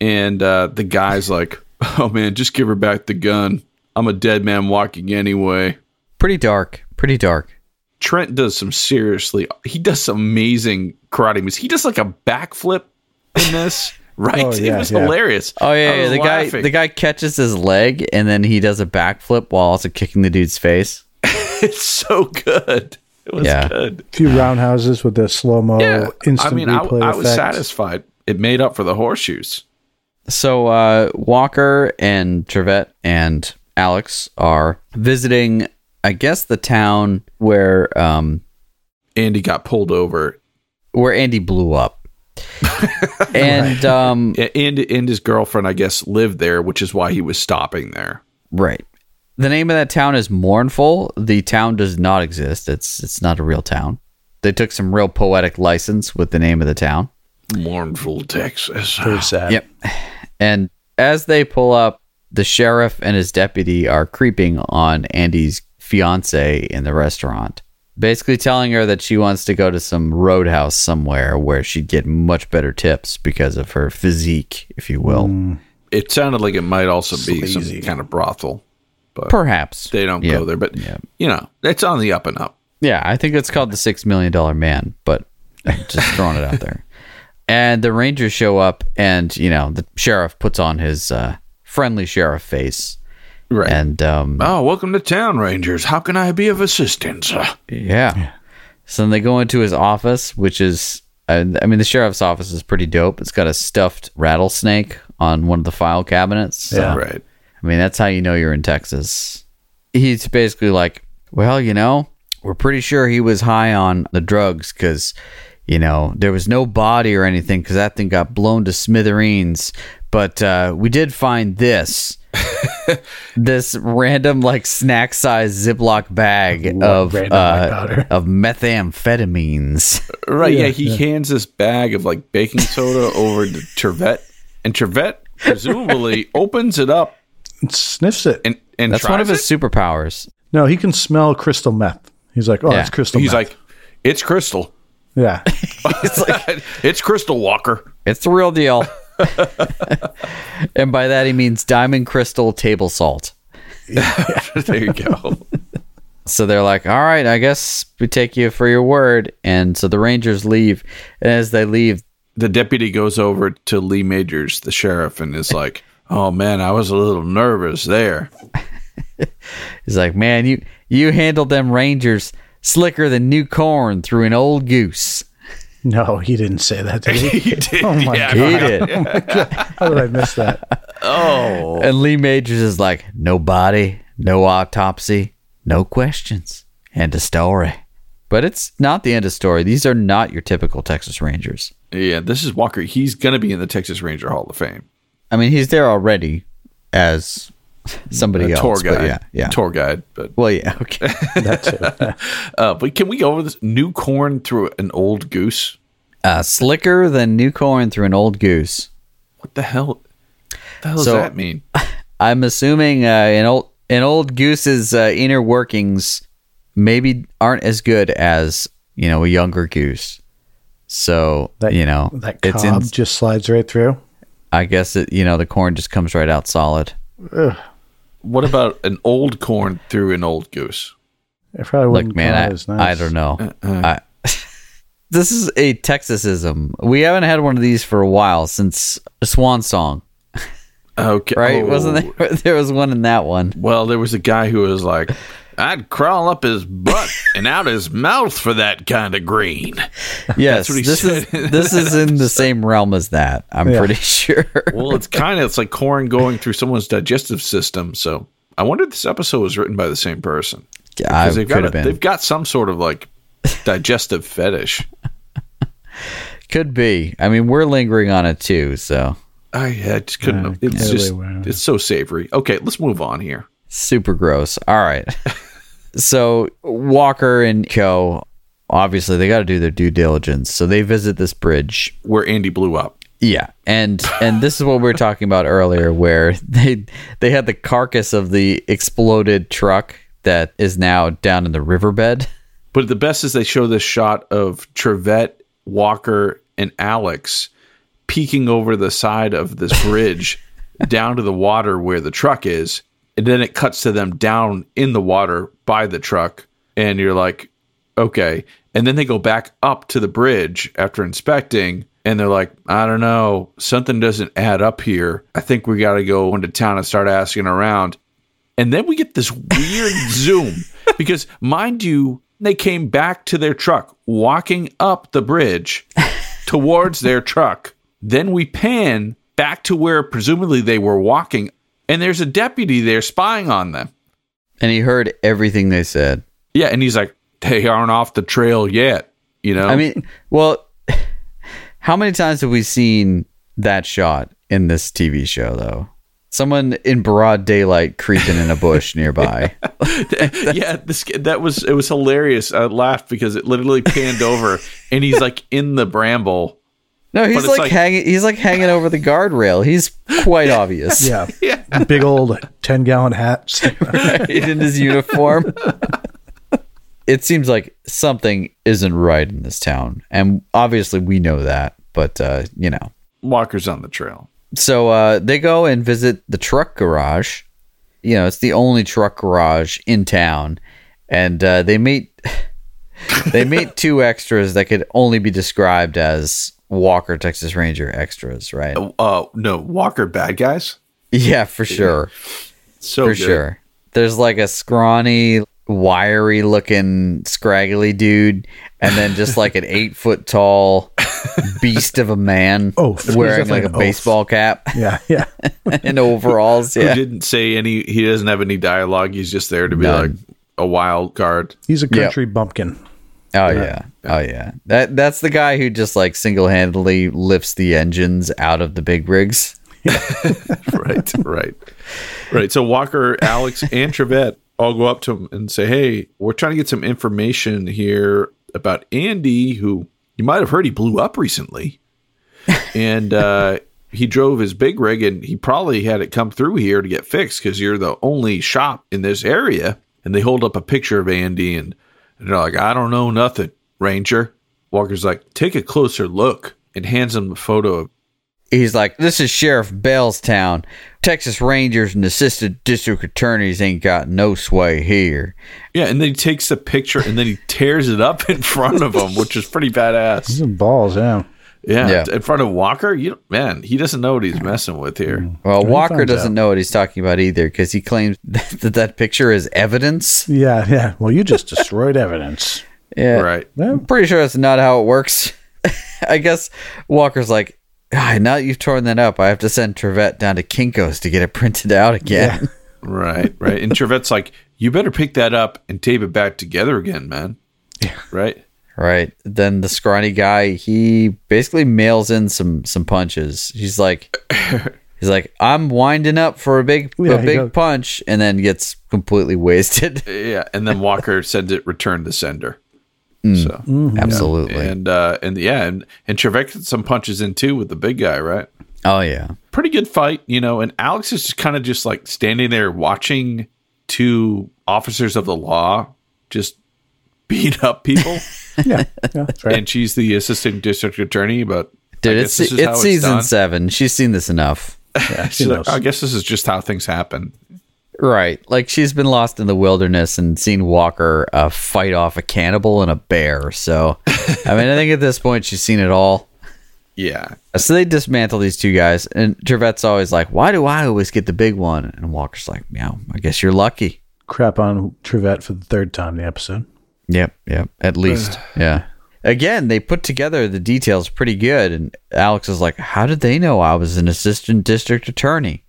And uh, the guy's like, oh man, just give her back the gun. I'm a dead man walking anyway. Pretty dark. Pretty dark. Trent does some seriously, he does some amazing karate moves. He does like a backflip in this, right? Oh, it was yeah. hilarious. Oh yeah, yeah. was the guy the guy catches his leg and then he does a backflip while also kicking the dude's face. it's so good. It was Yeah. good. A few roundhouses with the slow mo Yeah, instant I mean, I, replay I effect. was satisfied. It made up for the horseshoes. So uh, Walker and Trivette and Alex are visiting, I guess, the town where um, Andy got pulled over, where Andy blew up, and um, and and his girlfriend, I guess, lived there, which is why he was stopping there. right. The name of that town is Mournful. The town does not exist. It's it's not a real town. They took some real poetic license with the name of the town. Mournful, Texas. Very sad. Yep. And as they pull up, the sheriff and his deputy are creeping on Andy's fiance in the restaurant, basically telling her that she wants to go to some roadhouse somewhere where she'd get much better tips because of her physique, if you will. Hmm. It sounded like it might also be Sleazy. some kind of brothel, but Perhaps. they don't Yeah. go there. But Yeah. you know, it's on the up and up. Yeah, I think it's called the Six Million Dollar Man, but I'm just throwing it out there. And the Rangers show up, and you know the sheriff puts on his uh, friendly sheriff face, Right. and um, oh, welcome to town, Rangers. How can I be of assistance? yeah. So then they go into his office, which is, uh, I mean, the sheriff's office is pretty dope. It's got a stuffed rattlesnake on one of the file cabinets. So, Yeah. Right. I mean, that's how you know you're in Texas. He's basically like, well, you know, we're pretty sure he was high on the drugs because, you know, there was no body or anything because that thing got blown to smithereens. But uh, we did find this. this random like snack size Ziploc bag of uh, of methamphetamines. Right. Yeah. Yeah, he hands this bag of like baking soda over to Trivette, and Trivette presumably opens it up And sniffs it. and and That's tries one of his it. superpowers. no, he can smell crystal meth. He's like, oh, Yeah. it's crystal He's meth. like, it's crystal. yeah. It's like it's crystal Walker. It's the real deal. and by that he means diamond crystal table salt. there you go. So they're like, "All right, I guess we take you for your word." And so the Rangers leave, and as they leave, the deputy goes over to Lee Majors, the sheriff, and is like, "Oh man, I was a little nervous there." he's like, "Man, you you handled them Rangers slicker than new corn through an old goose." No, he didn't say that, did he? He did. Oh my yeah. He did. Oh, How did I miss that? Oh, and Lee Majors is like, "No body, no autopsy, no questions, end of story." But it's not the end of story. These are not your typical Texas Rangers. yeah. This is Walker. He's gonna be in the Texas Ranger Hall of Fame. I mean, he's there already as somebody A else. tour guide. Yeah, yeah. Tour guide. But Well, yeah. Okay. That too. uh, but can we go over this new corn through an old goose? uh, slicker than new corn through an old goose. What the hell? The hell does So- that mean? I'm assuming uh, an old an old goose's uh, inner workings maybe aren't as good as you know a younger goose. So That, you know that it's cob in. just slides right through. I guess it you know the corn just comes right out solid. Ugh. What about an old corn through an old goose? It probably wouldn't Look, man, I, out as nice. I don't know. Uh-uh. I, this is a Texasism. We haven't had one of these for a while since Swan Song, Okay, right? Oh. Wasn't there? There was one in that one. Well, there was a guy who was like, I'd crawl up his butt and out his mouth for that kind of green. Yes, this is this is in the same realm as that. I'm Yeah. pretty sure. Well, it's kind of it's like corn going through someone's digestive system. So I wonder if this episode was written by the same person I because they've could got a, been. they've got some sort of like digestive fetish. Could be. I mean, we're lingering on it too. So I, I just couldn't. Uh, yeah, it's clearly just we're- it's so savory. Okay, let's move on here. super gross. All right. so Walker and Co. Obviously, they got to do their due diligence. So they visit this bridge. Where Andy blew up. Yeah, and and this is what we were talking about earlier, where they they had the carcass of the exploded truck that is now down in the riverbed. But the best is they show this shot of Trivette, Walker, and Alex peeking over the side of this bridge down to the water where the truck is. And then it cuts to them down in the water by the truck. And you're like, okay. And then they go back up to the bridge after inspecting. And they're like, I don't know. Something doesn't add up here. I think we got to go into town and start asking around. And then we get this weird zoom because, mind you, they came back to their truck, walking up the bridge towards their truck. Then we pan back to where presumably they were walking, and there's a deputy there spying on them. And he heard everything they said. Yeah, and he's like, they aren't off the trail yet. You know, I mean, well, how many times have we seen that shot in this TV show, though? Someone in broad daylight creeping in a bush nearby. yeah, this that was it was hilarious. I laughed because it literally panned over, and he's like in the bramble. No, he's like, like- hanging. He's like hanging over the guardrail. He's quite obvious. Yeah. Yeah, Big old 10 gallon hat. in his uniform. it seems like something isn't right in this town, and obviously we know that. But uh, you know, Walker's on the trail. so uh, they go and visit the truck garage. You know, it's the only truck garage in town, and uh, they meet they meet two extras that could only be described as Walker Texas Ranger extras, right? Uh, no, Walker bad guys. Yeah, for sure. So for good. sure. There's like a scrawny, wiry looking, scraggly dude, and then just like an eight foot tall beast of a man oh, wearing like a oath. baseball cap Yeah. Yeah. and overalls. Who Yeah. didn't say any? He doesn't have any dialogue. He's just there to be None. like a wild card. He's a country bumpkin. Oh yeah. Oh yeah. That that's the guy who just like single handedly lifts the engines out of the big rigs. right, right, right. So Walker, Alex, and Trivette all go up to him and say, "Hey, we're trying to get some information here about Andy, who you might have heard he blew up recently, and uh, he drove his big rig, and he probably had it come through here to get fixed because you're the only shop in this area." And they hold up a picture of Andy, and, and they're like, "I don't know nothing, Ranger." Walker's like, "Take a closer look," and hands him the photo of He's like, This is Sheriff Bellstown. Texas Rangers and assistant district attorneys ain't got no sway here. Yeah, and then he takes the picture and then he tears it up in front of him, which is pretty badass. He's in balls. Yeah. Yeah, Yeah. in front of Walker. You man, he doesn't know what he's messing with here. Mm. Well, he Walker finds doesn't out. know what he's talking about either because he claims that that picture is evidence. Yeah. Yeah. Well, you just destroyed evidence. Yeah. Right. I'm pretty sure that's not how it works. I guess Walker's like, "Ah, now that you've torn that up, I have to send Trivette down to Kinko's to get it printed out again. Right, right. And Trivette's like, you better pick that up and tape it back together again, man. Yeah. Right? Right. Then the scrawny guy, he basically mails in some some punches. He's like he's like, I'm winding up for a big Yeah, a big goes- punch and then gets completely wasted. Yeah. And then Walker sends it return to sender. Mm. So Absolutely. and uh and yeah, and, and Trivette gets some punches in too with the big guy, right? oh yeah. pretty good fight, you know. And Alex is just kind of just like standing there watching two officers of the law just beat up people, Yeah. Yeah. Right. and she's the assistant district attorney. But Dude, I it's this is how it's season done. 7. She's seen this enough. Yeah. She like. I guess this is just how things happen. Right. Like she's been lost in the wilderness and seen Walker uh, fight off a cannibal and a bear. So, I mean, I think at this point she's seen it all. Yeah, So they dismantle these two guys, and Trivette's always like, "Why do I always get the big one?" And Walker's like, "Yeah, I guess you're lucky." Crap on Trivette for the third time in the episode. Yep, yep. At least, yeah. Again, they put together the details pretty good, and Alex is like, "How did they know I was an assistant district attorney?"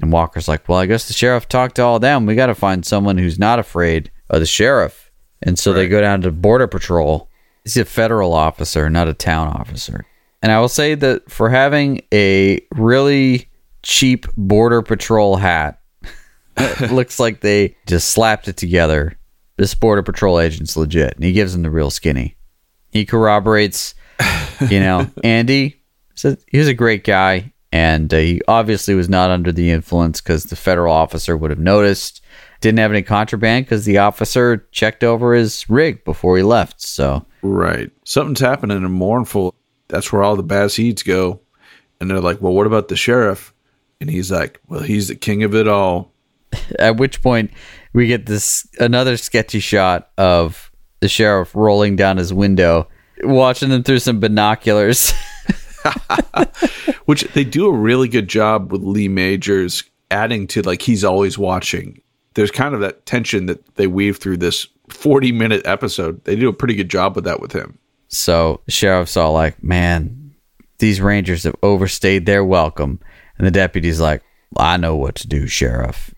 And Walker's like, "Well, I guess the sheriff talked to all them. We got to find someone who's not afraid of the sheriff." And so they go down to border patrol. He's a federal officer, not a town officer. And I will say that for having a really cheap border patrol hat, it looks like they just slapped it together. This border patrol agent's legit, and he gives him the real skinny. He corroborates, you know, Andy said he was a great guy, and uh, he obviously was not under the influence because the federal officer would have noticed. Didn't have any contraband because the officer checked over his rig before he left. So right. Something's happening in Mournful. That's where all the bad seeds go. And they're like, "Well, what about the sheriff?" And he's like, "Well, he's the king of it all." At which point we get this another sketchy shot of the sheriff rolling down his window, watching them through some binoculars. which they do a really good job with Lee Majors adding to like he's always watching. there's kind of that tension that they weave through this 40 minute episode. They do a pretty good job with that with him. So sheriff's all like, man, these rangers have overstayed their welcome. And the deputy's like, I know what to do, sheriff.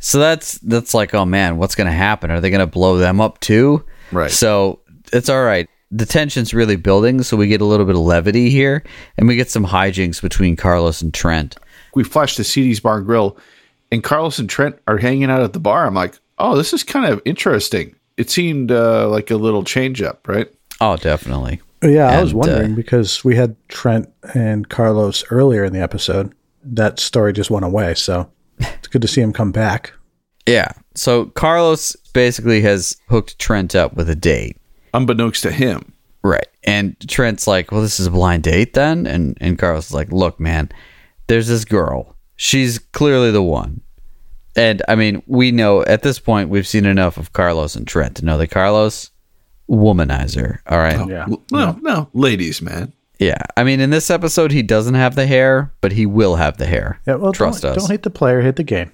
So that's that's like, oh man, what's gonna happen? Are they gonna blow them up too? Right. So it's all right. The tension's really building, so we get a little bit of levity here, and we get some hijinks between Carlos and Trent. We flash to CD's Bar and Grill, and Carlos and Trent are hanging out at the bar. I'm like, oh, this is kind of interesting. It seemed uh, like a little change up, right? Oh, definitely. Yeah, I was wondering uh, because we had Trent and Carlos earlier in the episode. That story just went away, so it's good to see him come back. Yeah. So Carlos basically has hooked Trent up with a date. Unbeknownst to him. Right. And Trent's like, well, this is a blind date then? And and Carlos is like, look, man, there's this girl. She's clearly the one. And I mean, we know at this point we've seen enough of Carlos and Trent to know that Carlos, womanizer. All right. Oh, yeah. No, no, ladies, man. Yeah. I mean, in this episode, he doesn't have the hair, but he will have the hair. Yeah, well, Trust don't, us. don't hate the player, hit the game.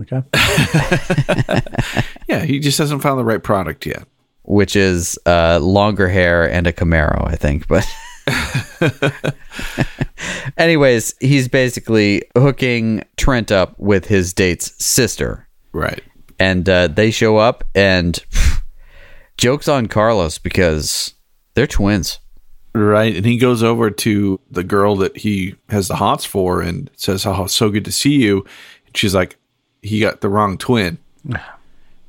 Okay. Yeah, he just hasn't found the right product yet. Which is uh, longer hair and a Camaro, I think. But, anyways, he's basically hooking Trent up with his date's sister, Right. and uh, they show up and jokes on Carlos because they're twins. Right. And he goes over to the girl that he has the hots for and says, Oh, so good to see you. And she's like, He got the wrong twin.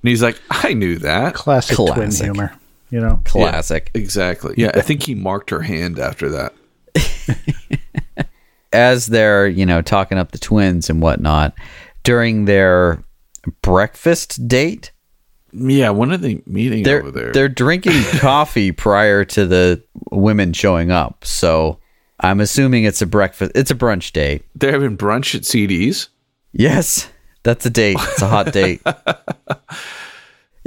And he's like, I knew that. Classic, twin humor. You know. Classic. Exactly. Yeah. I think he marked her hand after that. As they're you know talking up the twins and whatnot during their breakfast date. Yeah. When are they meeting they're over there? they're drinking coffee prior to the women showing up. So I'm assuming it's a breakfast. It's a brunch date. They're having brunch at CD's. Yes, that's a date. It's a hot date.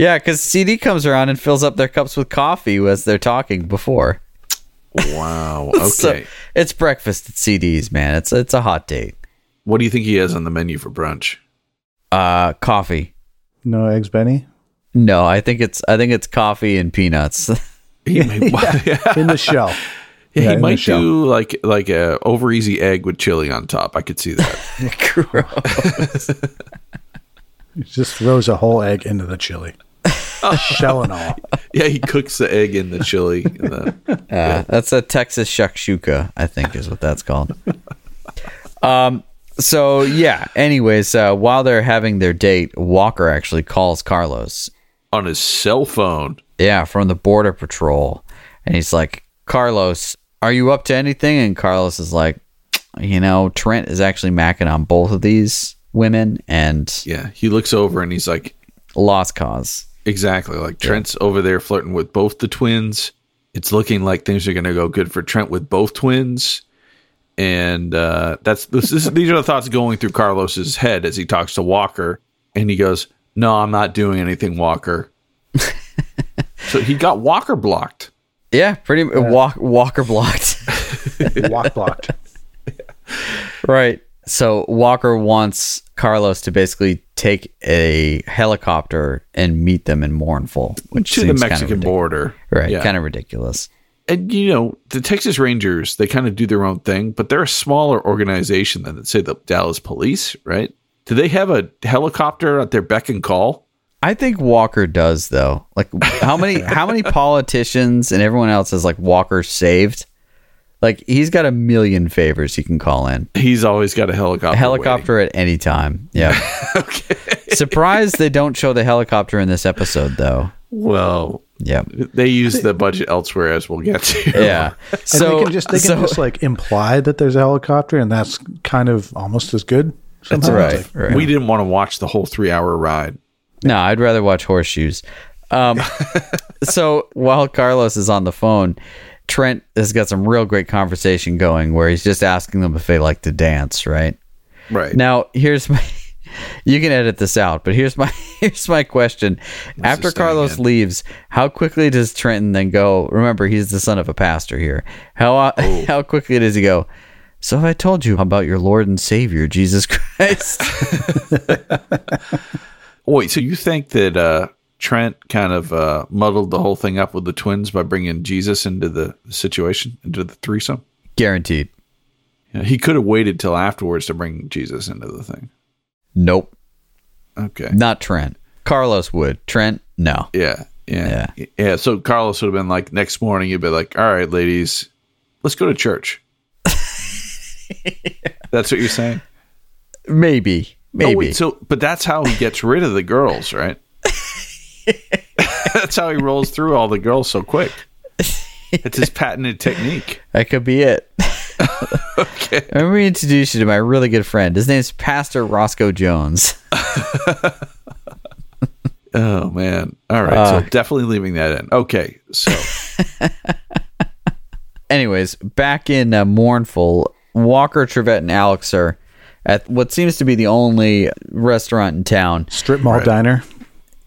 yeah, because CD comes around and fills up their cups with coffee as they're talking before. Wow. Okay. So it's breakfast at CD's, man. It's it's a hot date. what do you think he has on the menu for brunch? Uh, coffee. No eggs, Benny. No, I think it's I think it's coffee and peanuts. He, may, yeah. In the shell. he Yeah, in the might do like like a over easy egg with chili on top. I could see that. Gross. He just throws a whole egg into the chili. Shell and all. yeah, he cooks the egg in the chili. and the- Uh, That's a Texas shakshuka, I think is what that's called. um. So yeah. Anyways, uh, while they're having their date, Walker actually calls Carlos. on his cell phone. Yeah, from the border patrol, and he's like, "Carlos, are you up to anything?" And Carlos is like, "You know, Trent is actually macking on both of these women, and Yeah, he looks over and he's like, lost cause." Exactly like Trent's over there flirting with both the twins. It's looking like things are going to go good for Trent with both twins. And uh, that's this, this, these are the thoughts going through Carlos's head as he talks to Walker, and he goes, "No, I'm not doing anything, Walker." so he got Walker blocked. Yeah, pretty walk, Walker blocked. Walk blocked. Right. So Walker wants Carlos to basically take a helicopter and meet them in Mournful, which to the seems kind of Mexican border. Right, Yeah. kind of ridiculous. and you know the Texas Rangers they kind of do their own thing, but they're a smaller organization than say the Dallas Police, right? Do they have a helicopter at their beck and call? I think Walker does though. Like how many how many politicians and everyone else has like Walker saved? Like he's got a million favors he can call in. He's always got a helicopter. A helicopter at any time. Yeah. okay. Surprised they don't show the helicopter in this episode though. Well, Yeah. they use the budget elsewhere, as we'll get to. Yeah. And So they can just they can so- just like imply that there's a helicopter, and that's kind of almost as good. That's right. Like, right. We didn't want to watch the whole three-hour ride. No, I'd rather watch horseshoes. Um, so while Carlos is on the phone, Trent has got some real great conversation going where he's just asking them if they like to dance, right? Right Now, here's my you can edit this out, but here's my here's my question. After Carlos in. leaves, how quickly does Trenton then go? Remember, he's the son of a pastor here. How uh, how quickly does he go? So have I told you about your Lord and Savior Jesus Christ? Wait, so you think that uh, Trent kind of uh, muddled the whole thing up with the twins by bringing Jesus into the situation, into the threesome? Guaranteed. Yeah, he could have waited till afterwards to bring Jesus into the thing. Nope. Okay. Not Trent. Carlos would. Trent, no. Yeah. Yeah. Yeah. So Carlos would have been like, next morning, he'd be like, all right, ladies, let's go to church. That's what you're saying? Maybe. Maybe. Oh, wait, so, but that's how he gets rid of the girls, right? That's how he rolls through all the girls so quick. It's his patented technique. that could be it. Okay. Let me introduce you to my really good friend. His name's Pastor Roscoe Jones. Oh man. All right. Uh, so definitely leaving that in. Okay. So Anyways, back in uh, Mournful, Walker, Trivette, and Alex are at what seems to be the only restaurant in town. Strip mall diner.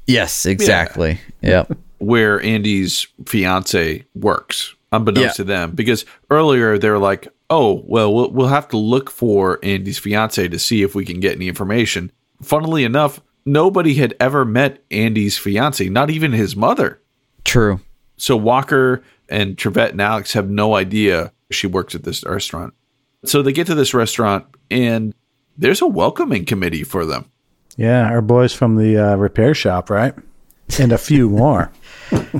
Yes, exactly. Yep. where Andy's fiance works, unbeknownst Yeah. to them, because earlier they were like, "Oh, well, we'll we'll have to look for Andy's fiance to see if we can get any information." Funnily enough, nobody had ever met Andy's fiance, not even his mother. True. So Walker and Trivette and Alex have no idea she works at this restaurant. So they get to this restaurant and there's a welcoming committee for them. Yeah, our boys from the uh, repair shop, right? And a few more.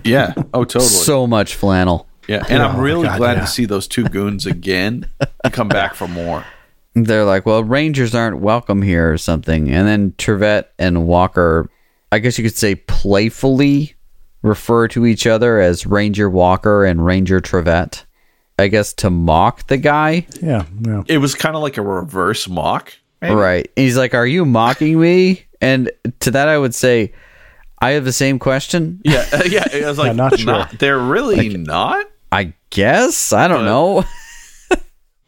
Yeah. Oh, totally. So much flannel. yeah. And I'm Oh, really God, glad yeah. to see those two goons again and come back for more. They're like, well, Rangers aren't welcome here or something. And then Trivette and Walker, I guess you could say playfully refer to each other as Ranger Walker and Ranger Trivette. I guess to mock the guy. Yeah, yeah. It was kind of like a reverse mock. Right. He's like, Are you mocking me? And to that, I would say, I have the same question. Yeah, uh, yeah. I was like, not sure. they're really not. I guess. I don't know.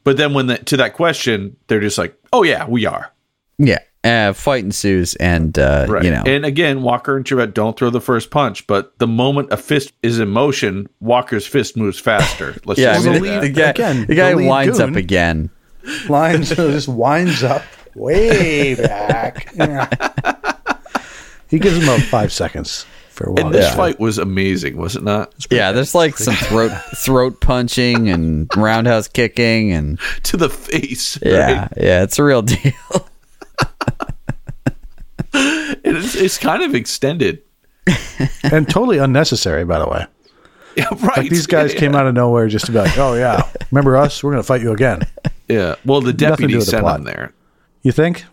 But then when the, to that question, they're just like, oh yeah, we are. yeah. Uh, fight ensues, and, uh, Right. you know. And again, Walker and Trivette don't throw the first punch, but the moment a fist is in motion, Walker's fist moves faster. Let's yeah, I mean, the that. the guy, Again, the guy the lead winds up again. Lines just winds up way back. Yeah. He gives him about five seconds for a while. And this Yeah. fight was amazing, was it not? Yeah, there's like some throat throat punching and roundhouse kicking and to the face. yeah, right? yeah, it's a real deal. It's, it's kind of extended. and totally unnecessary, by the way. Yeah, right. Like these guys yeah. came out of nowhere just to be like, "Oh yeah, remember us? We're going to fight you again." Yeah. Well, the Nothing to do deputy with the sent plot. him there. You think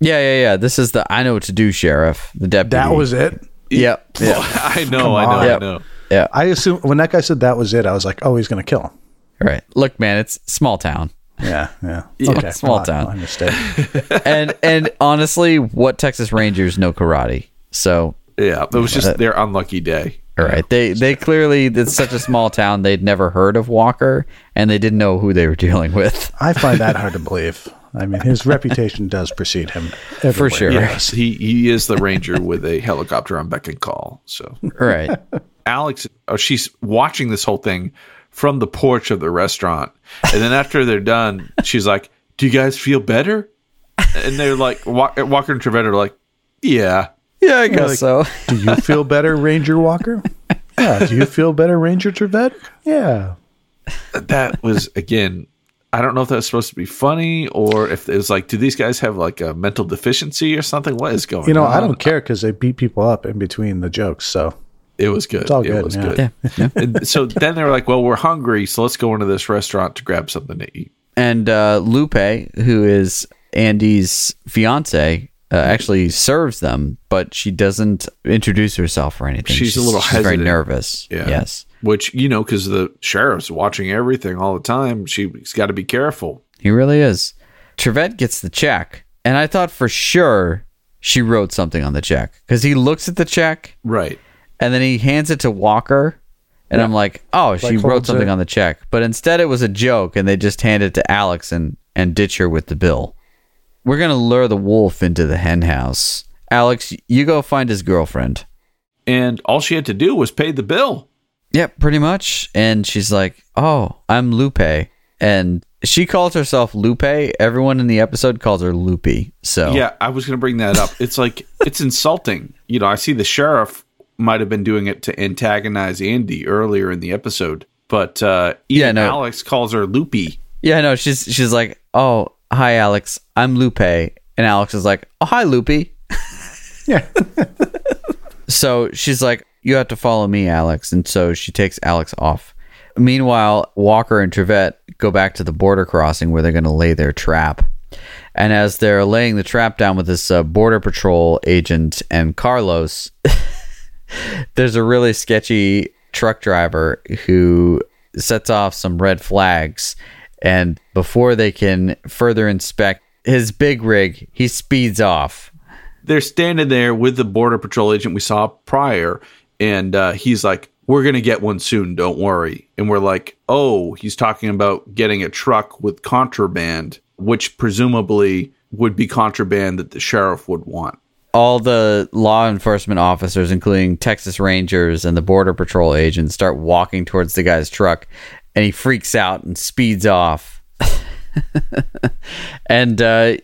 Yeah, yeah, yeah. This is the I know what to do, sheriff. The deputy. that was it? Yep. Well, I know, I know, on. I know. Yeah. I assume when that guy said that was it, I was like, "Oh, he's going to kill him." Right. Look, man, it's small town. Yeah, yeah. Yeah, okay, small fine, town. My mistake. And and honestly, what Texas Rangers know karate. So Yeah, it was just their unlucky day. all right. They they clearly it's such a small town they'd never heard of Walker and they didn't know who they were dealing with. I find that hard to believe. I mean, his reputation does precede him everywhere. sure. Yes, he he is the ranger with a helicopter on beck and call. So Right. Alex, oh, she's watching this whole thing from the porch of the restaurant, and then after they're done, she's like, "Do you guys feel better?" And they're like, Wa- Walker and Trivette are like, "Yeah." Yeah, I guess like- so. Do you feel better, Ranger Walker? Yeah. Do you feel better, Ranger Trivette? Yeah. That was again. I don't know if that's supposed to be funny or if it was like, do these guys have like a mental deficiency or something? What is going on? You know, I don't care because they beat people up in between the jokes. So It was good. all it good, was yeah. good. Yeah. yeah. And so then they were like, well, we're hungry, so let's go into this restaurant to grab something to eat. and uh, Lupe, who is Andy's fiance, uh, actually serves them, but she doesn't introduce herself or anything. She's a little very hesitant. nervous. Yeah. Yes, Which, you know, because the sheriff's watching everything all the time, she's got to be careful. he really is. Trivette gets the check, and I thought for sure she wrote something on the check because he looks at the check Right. and then he hands it to Walker. And I'm like, oh, she wrote something it. on the check. But instead, it was a joke, and they just hand it to Alex and, and ditch her with the bill. We're going to lure the wolf into the hen house. Alex, you go find his girlfriend. And all she had to do was pay the bill. Yep, pretty much. And she's like, oh, I'm Lupe. and she calls herself Lupe. Everyone in the episode calls her Loopy. So Yeah, I was going to bring that up. It's like it's insulting. You know, I see the sheriff might have been doing it to antagonize Andy earlier in the episode, but uh, even Yeah, no. Alex calls her Loopy. yeah, no, she's she's like, oh hi Alex, I'm Lupe, and Alex is like, oh hi Loopy. Yeah. So she's like, you have to follow me, Alex, and so she takes Alex off. Meanwhile, Walker and Trivette go back to the border crossing where they're going to lay their trap. And as they're laying the trap down with this uh, border patrol agent and Carlos, there's a really sketchy truck driver who sets off some red flags. And before they can further inspect his big rig, he speeds off. They're standing there with the border patrol agent we saw prior, and uh, he's like, "We're going to get one soon. Don't worry." And we're like, "Oh, he's talking about getting a truck with contraband, which presumably would be contraband that the sheriff would want." all the law enforcement officers, including Texas Rangers and the Border Patrol agents, start walking towards the guy's truck, and he freaks out and speeds off. and uh,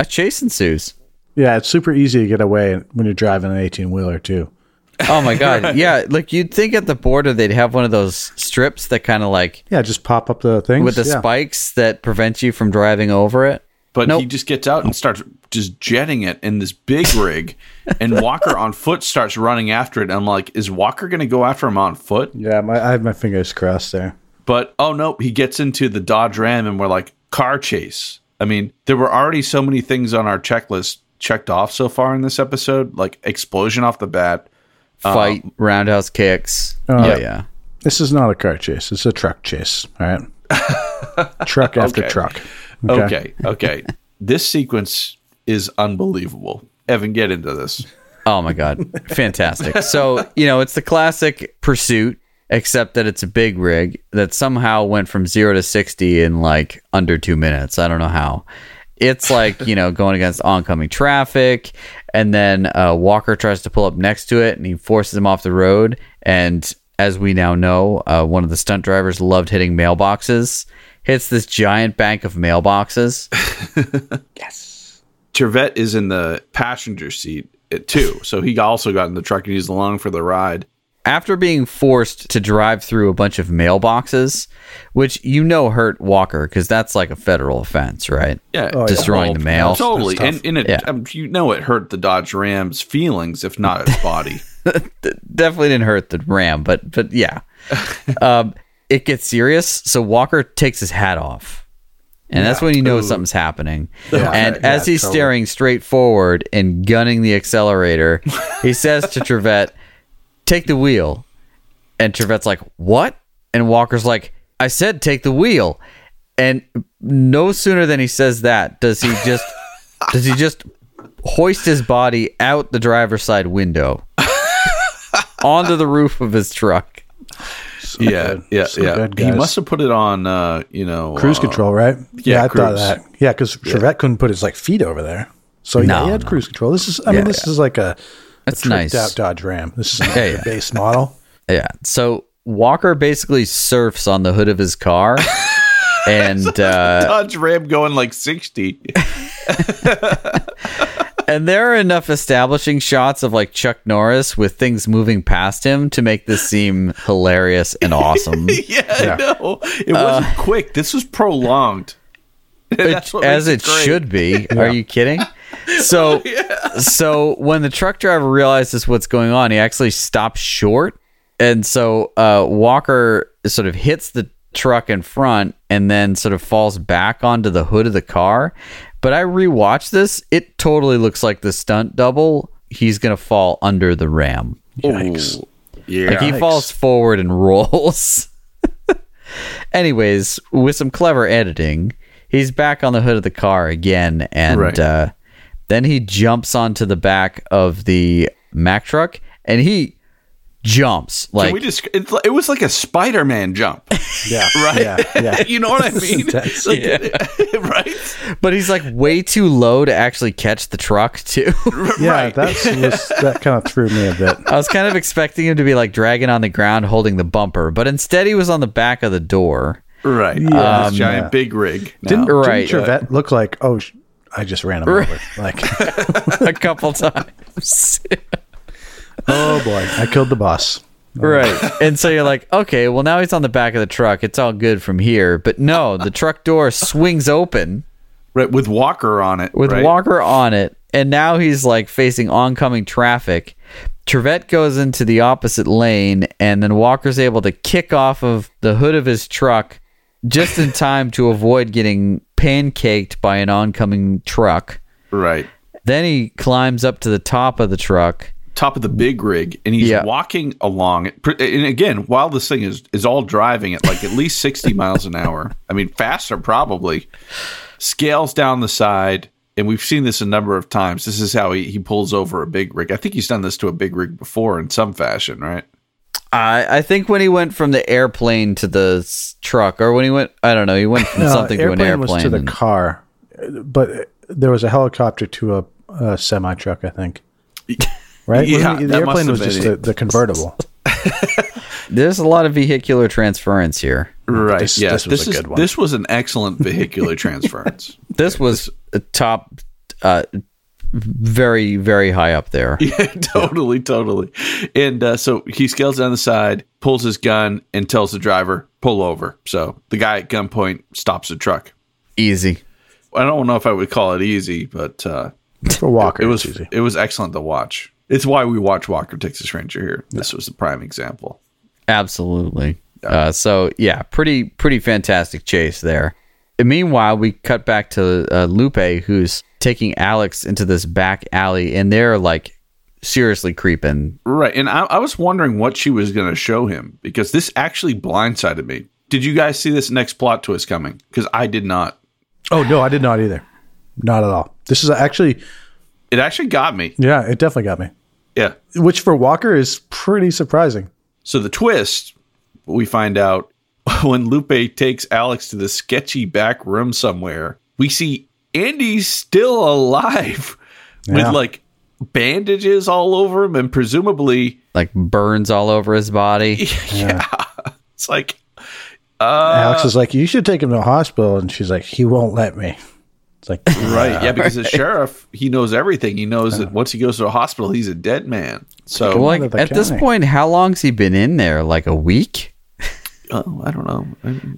a chase ensues. Yeah, it's super easy to get away when you're driving an 18 wheeler, too. Oh my god! Yeah, like you'd think at the border they'd have one of those strips that kind of like Yeah, just pop up the thing with the yeah. spikes that prevent you from driving over it. But Nope. he just gets out and starts just jetting it in this big rig, and Walker on foot starts running after it. And I'm like, is Walker going to go after him on foot? Yeah, my, I have my fingers crossed there. But oh no, he gets into the Dodge Ram, and we're like, car chase. I mean, there were already so many things on our checklist checked off so far in this episode, like explosion off the bat. Fight, roundhouse kicks. Uh, yeah, yeah. This is not a car chase. It's a truck chase. All right. truck after Okay. truck. Okay, okay. this sequence is unbelievable. Evan, get into this. Oh my god, fantastic! So you know it's the classic pursuit, except that it's a big rig that somehow went from zero to sixty in like under two minutes. I don't know how. It's like you know going against oncoming traffic, and then uh, Walker tries to pull up next to it, and he forces him off the road. And as we now know, uh, one of the stunt drivers loved hitting mailboxes. Hits this giant bank of mailboxes. Yes. Trivette is in the passenger seat uh, too, so he also got in the truck and he's along for the ride. After being forced to drive through a bunch of mailboxes, which you know hurt Walker because that's like a federal offense, right? Yeah, Oh, yeah. Destroying the mail. Totally, and, and it, Yeah. um, you know it hurt the Dodge Ram's feelings, if not his body. Definitely didn't hurt the Ram, but but yeah, um, it gets serious. So Walker takes his hat off. And that's when you know something's happening. and Yeah, as he's totally. staring straight forward and gunning the accelerator, he says to Trivette, Take the wheel. And Trivette's like, What? And Walker's like, I said take the wheel. And no sooner than he says that does he just does he just hoist his body out the driver's side window onto the roof of his truck. yeah, good. yeah, So yeah. good, he must have put it on, uh, you know, Cruise uh, control, right? yeah, I thought that. Yeah, because Trivette couldn't put his like feet over there. So yeah, No, he had no. cruise control. This is, I mean, Yeah, this is like a, a That's tricked nice. out Dodge Ram. This is a Yeah, yeah. base model. Yeah. So Walker basically surfs on the hood of his car. and uh, Dodge Ram going like sixty. and there are enough establishing shots of like Chuck Norris with things moving past him to make this seem hilarious and awesome. yeah, Yeah. I know. It wasn't quick. This was prolonged. That's as it makes great. should be. Are you kidding? So, so when the truck driver realizes what's going on, he actually stops short, and so uh, Walker sort of hits the truck in front and then sort of falls back onto the hood of the car. But I rewatched this; it totally looks like the stunt double. He's gonna fall under the ram. Yikes. Ooh, yeah. Like he Yikes. falls forward and rolls. Anyways, with some clever editing, he's back on the hood of the car again, and Right. uh, then he jumps onto the back of the Mack truck, and he jumps like Can we just? It's, like- it was like a Spider-Man jump, Yeah. right? Yeah. Yeah. you know what I mean? That's- Like, right? but he's like way too low to actually catch the truck too. Yeah, Right. that's was, that kind of threw me a bit. I was kind of expecting him to be like dragging on the ground holding the bumper, but instead he was on the back of the door. Right. Yeah. this um, giant Yeah. big rig. now. Didn't, Right. didn't Trivette uh, look like, oh, sh- I just ran him over. Like, a couple times. oh boy, I killed the boss. right. And so you're like, okay, well, now he's on the back of the truck. It's all good from here. But no, the truck door swings open right, with Walker on it. with right? Walker on it. And now he's like facing oncoming traffic. Trivette goes into the opposite lane, and then Walker's able to kick off of the hood of his truck just in time to avoid getting pancaked by an oncoming truck. Right. Then he climbs up to the top of the truck. Top of the big rig, and he's Yeah. walking along. it. And again, while this thing is is all driving at like at least sixty miles an hour. I mean, faster probably. Scales down the side, and we've seen this a number of times. This is how he, he pulls over a big rig. I think he's done this to a big rig before in some fashion, right? I I think when he went from the airplane to the s- truck, or when he went, I don't know, he went from No, something to an airplane airplane. was to the and- car, but there was a helicopter to a, a semi truck, I think. Right? Yeah, Wasn't it- that the must airplane have was just been the, the convertible. There's a lot of vehicular transference here. Right. This- yeah. this was a is good one. this was an excellent vehicular transference. This was a top, uh, very very high up there. Yeah, totally, totally. And uh, so he scales down the side, pulls his gun, and tells the driver, pull over. So the guy at gunpoint stops the truck. Easy. I don't know if I would call it easy, but uh, For Walker, it was it's easy. it was excellent to watch. It's why we watch Walker Texas Ranger here. This was the prime example. Absolutely. Uh, so yeah, pretty pretty fantastic chase there. And meanwhile, we cut back to uh, Lupe, who's taking Alex into this back alley, and they're like seriously creeping. Right. And I, I was wondering what she was going to show him because this actually blindsided me. Did you guys see this next plot twist coming? Because I did not. Oh, no, I did not either. Not at all. This is actually, It actually got me. yeah, it definitely got me. Yeah. Which for Walker is pretty surprising. So the twist, we find out when Lupe takes Alex to the sketchy back room somewhere, we see Andy's still alive Yeah. with like bandages all over him and presumably Like burns all over his body. yeah. It's like uh, Alex is like, you should take him to a hospital. And she's like, he won't let me. It's like, right, yeah, ah. because the sheriff, he knows everything. He knows that once he goes to a hospital, he's a dead man. So like of the at this point, how long's he been in there? Like a week? Oh, I don't know.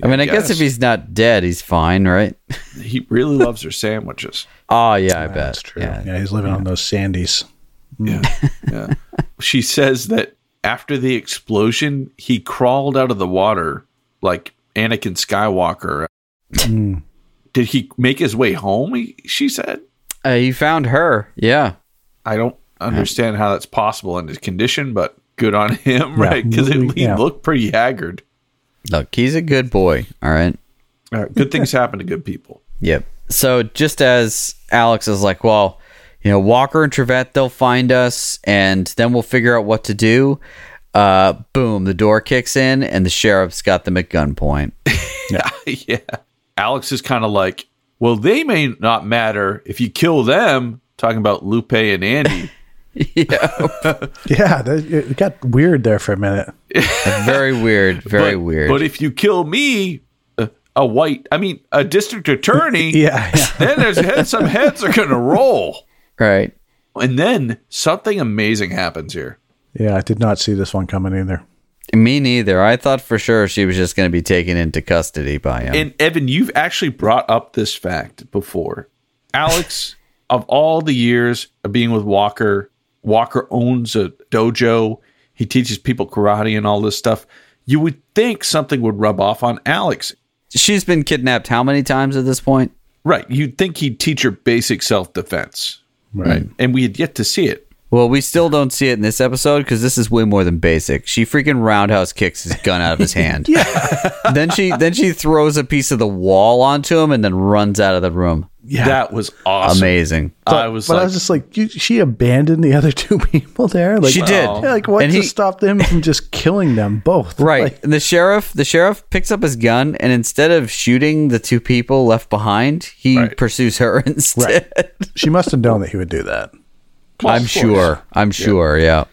I mean, I guess if he's not dead, he's fine, right? he really loves her sandwiches. Oh yeah, I bet. that's true. Yeah. Yeah. he's living on those sandies. Yeah. Mm. Yeah. she says that after the explosion, he crawled out of the water like Anakin Skywalker. Mm. Did he make his way home? He, she said. Uh, he found her. Yeah. I don't understand how that's possible in his condition, but good on him, right? Because he yeah. looked pretty haggard. Look, he's a good boy. All right. Uh, good things happen to good people. Yep. So just as Alex is like, well, you know, Walker and Trivette, they'll find us, and then we'll figure out what to do. Uh, boom, the door kicks in, and the sheriff's got them at gunpoint. yeah. yeah. Alex is kind of like, well, they may not matter if you kill them. Talking about Lupe and Andy. Yeah. Yeah, that, it got weird there for a minute. Very weird. Very but, weird. But if you kill me, uh, a white, I mean, a district attorney, Yeah, yeah. then there's head, some heads are going to roll. right. And then something amazing happens here. Yeah, I did not see this one coming either. Me neither. I thought for sure she was just going to be taken into custody by him. And Evan, you've actually brought up this fact before. Alex, of all the years of being with Walker, Walker owns a dojo. He teaches people karate and all this stuff. You would think something would rub off on Alex. She's been kidnapped how many times at this point? Right. You'd think he'd teach her basic self defense. Right. Hmm. And we had yet to see it. Well, we still don't see it in this episode because this is way more than basic. She freaking roundhouse kicks his gun out of his hand. yeah. then she then she throws a piece of the wall onto him and then runs out of the room. Yeah. That was awesome. Amazing. I was but like, I was just like, you, she abandoned the other two people there. Like She did. Yeah, like what And to he- stop them from just killing them both? Right. Like, and the sheriff the sheriff picks up his gun and instead of shooting the two people left behind, he Right. pursues her instead. she must have known that he would do that. I'm sure. I'm sure, yeah.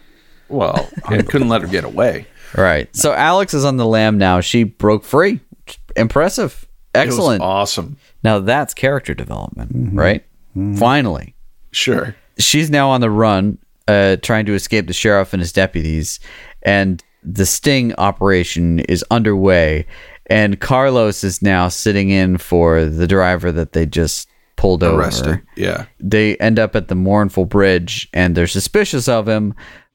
Well, I couldn't let her get away. Right. So Alex is on the lam now. She broke free. impressive. It was Excellent. awesome. Now that's character development, right? Finally. Sure. She's now on the run, uh, trying to escape the sheriff and his deputies, and the sting operation is underway. And Carlos is now sitting in for the driver that they just pulled Arrested. over. Yeah. They end up at the Mournful Bridge, and they're suspicious of him.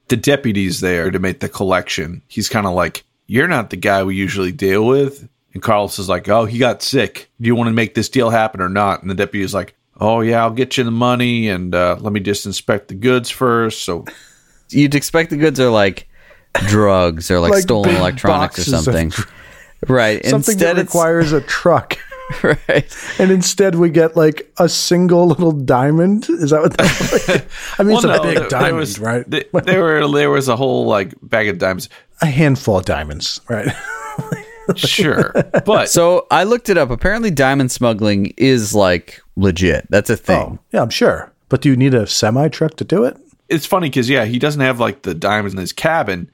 The deputy's there to make the collection. He's kind of like, You're not the guy we usually deal with. And Carlos is like, Oh, he got sick. Do you want to make this deal happen or not? And the deputy is like, Oh, yeah, I'll get you the money and uh, let me just inspect the goods first. So, You'd expect the goods are like drugs or like, Like stolen electronics or boxes of something. Right. Something Instead, that requires a truck. right. And instead, we get like a single little diamond. Is that what that's like? I mean, it's Well, a big there- there diamond, was- right? th- there were there was a whole like bag of diamonds. a handful of diamonds, right? Sure, but So I looked it up. Apparently, diamond smuggling is like legit. That's a oh, thing. Oh, yeah, I'm sure. But do you need a semi truck to do it? it's funny because yeah, he doesn't have like the diamonds in his cabin.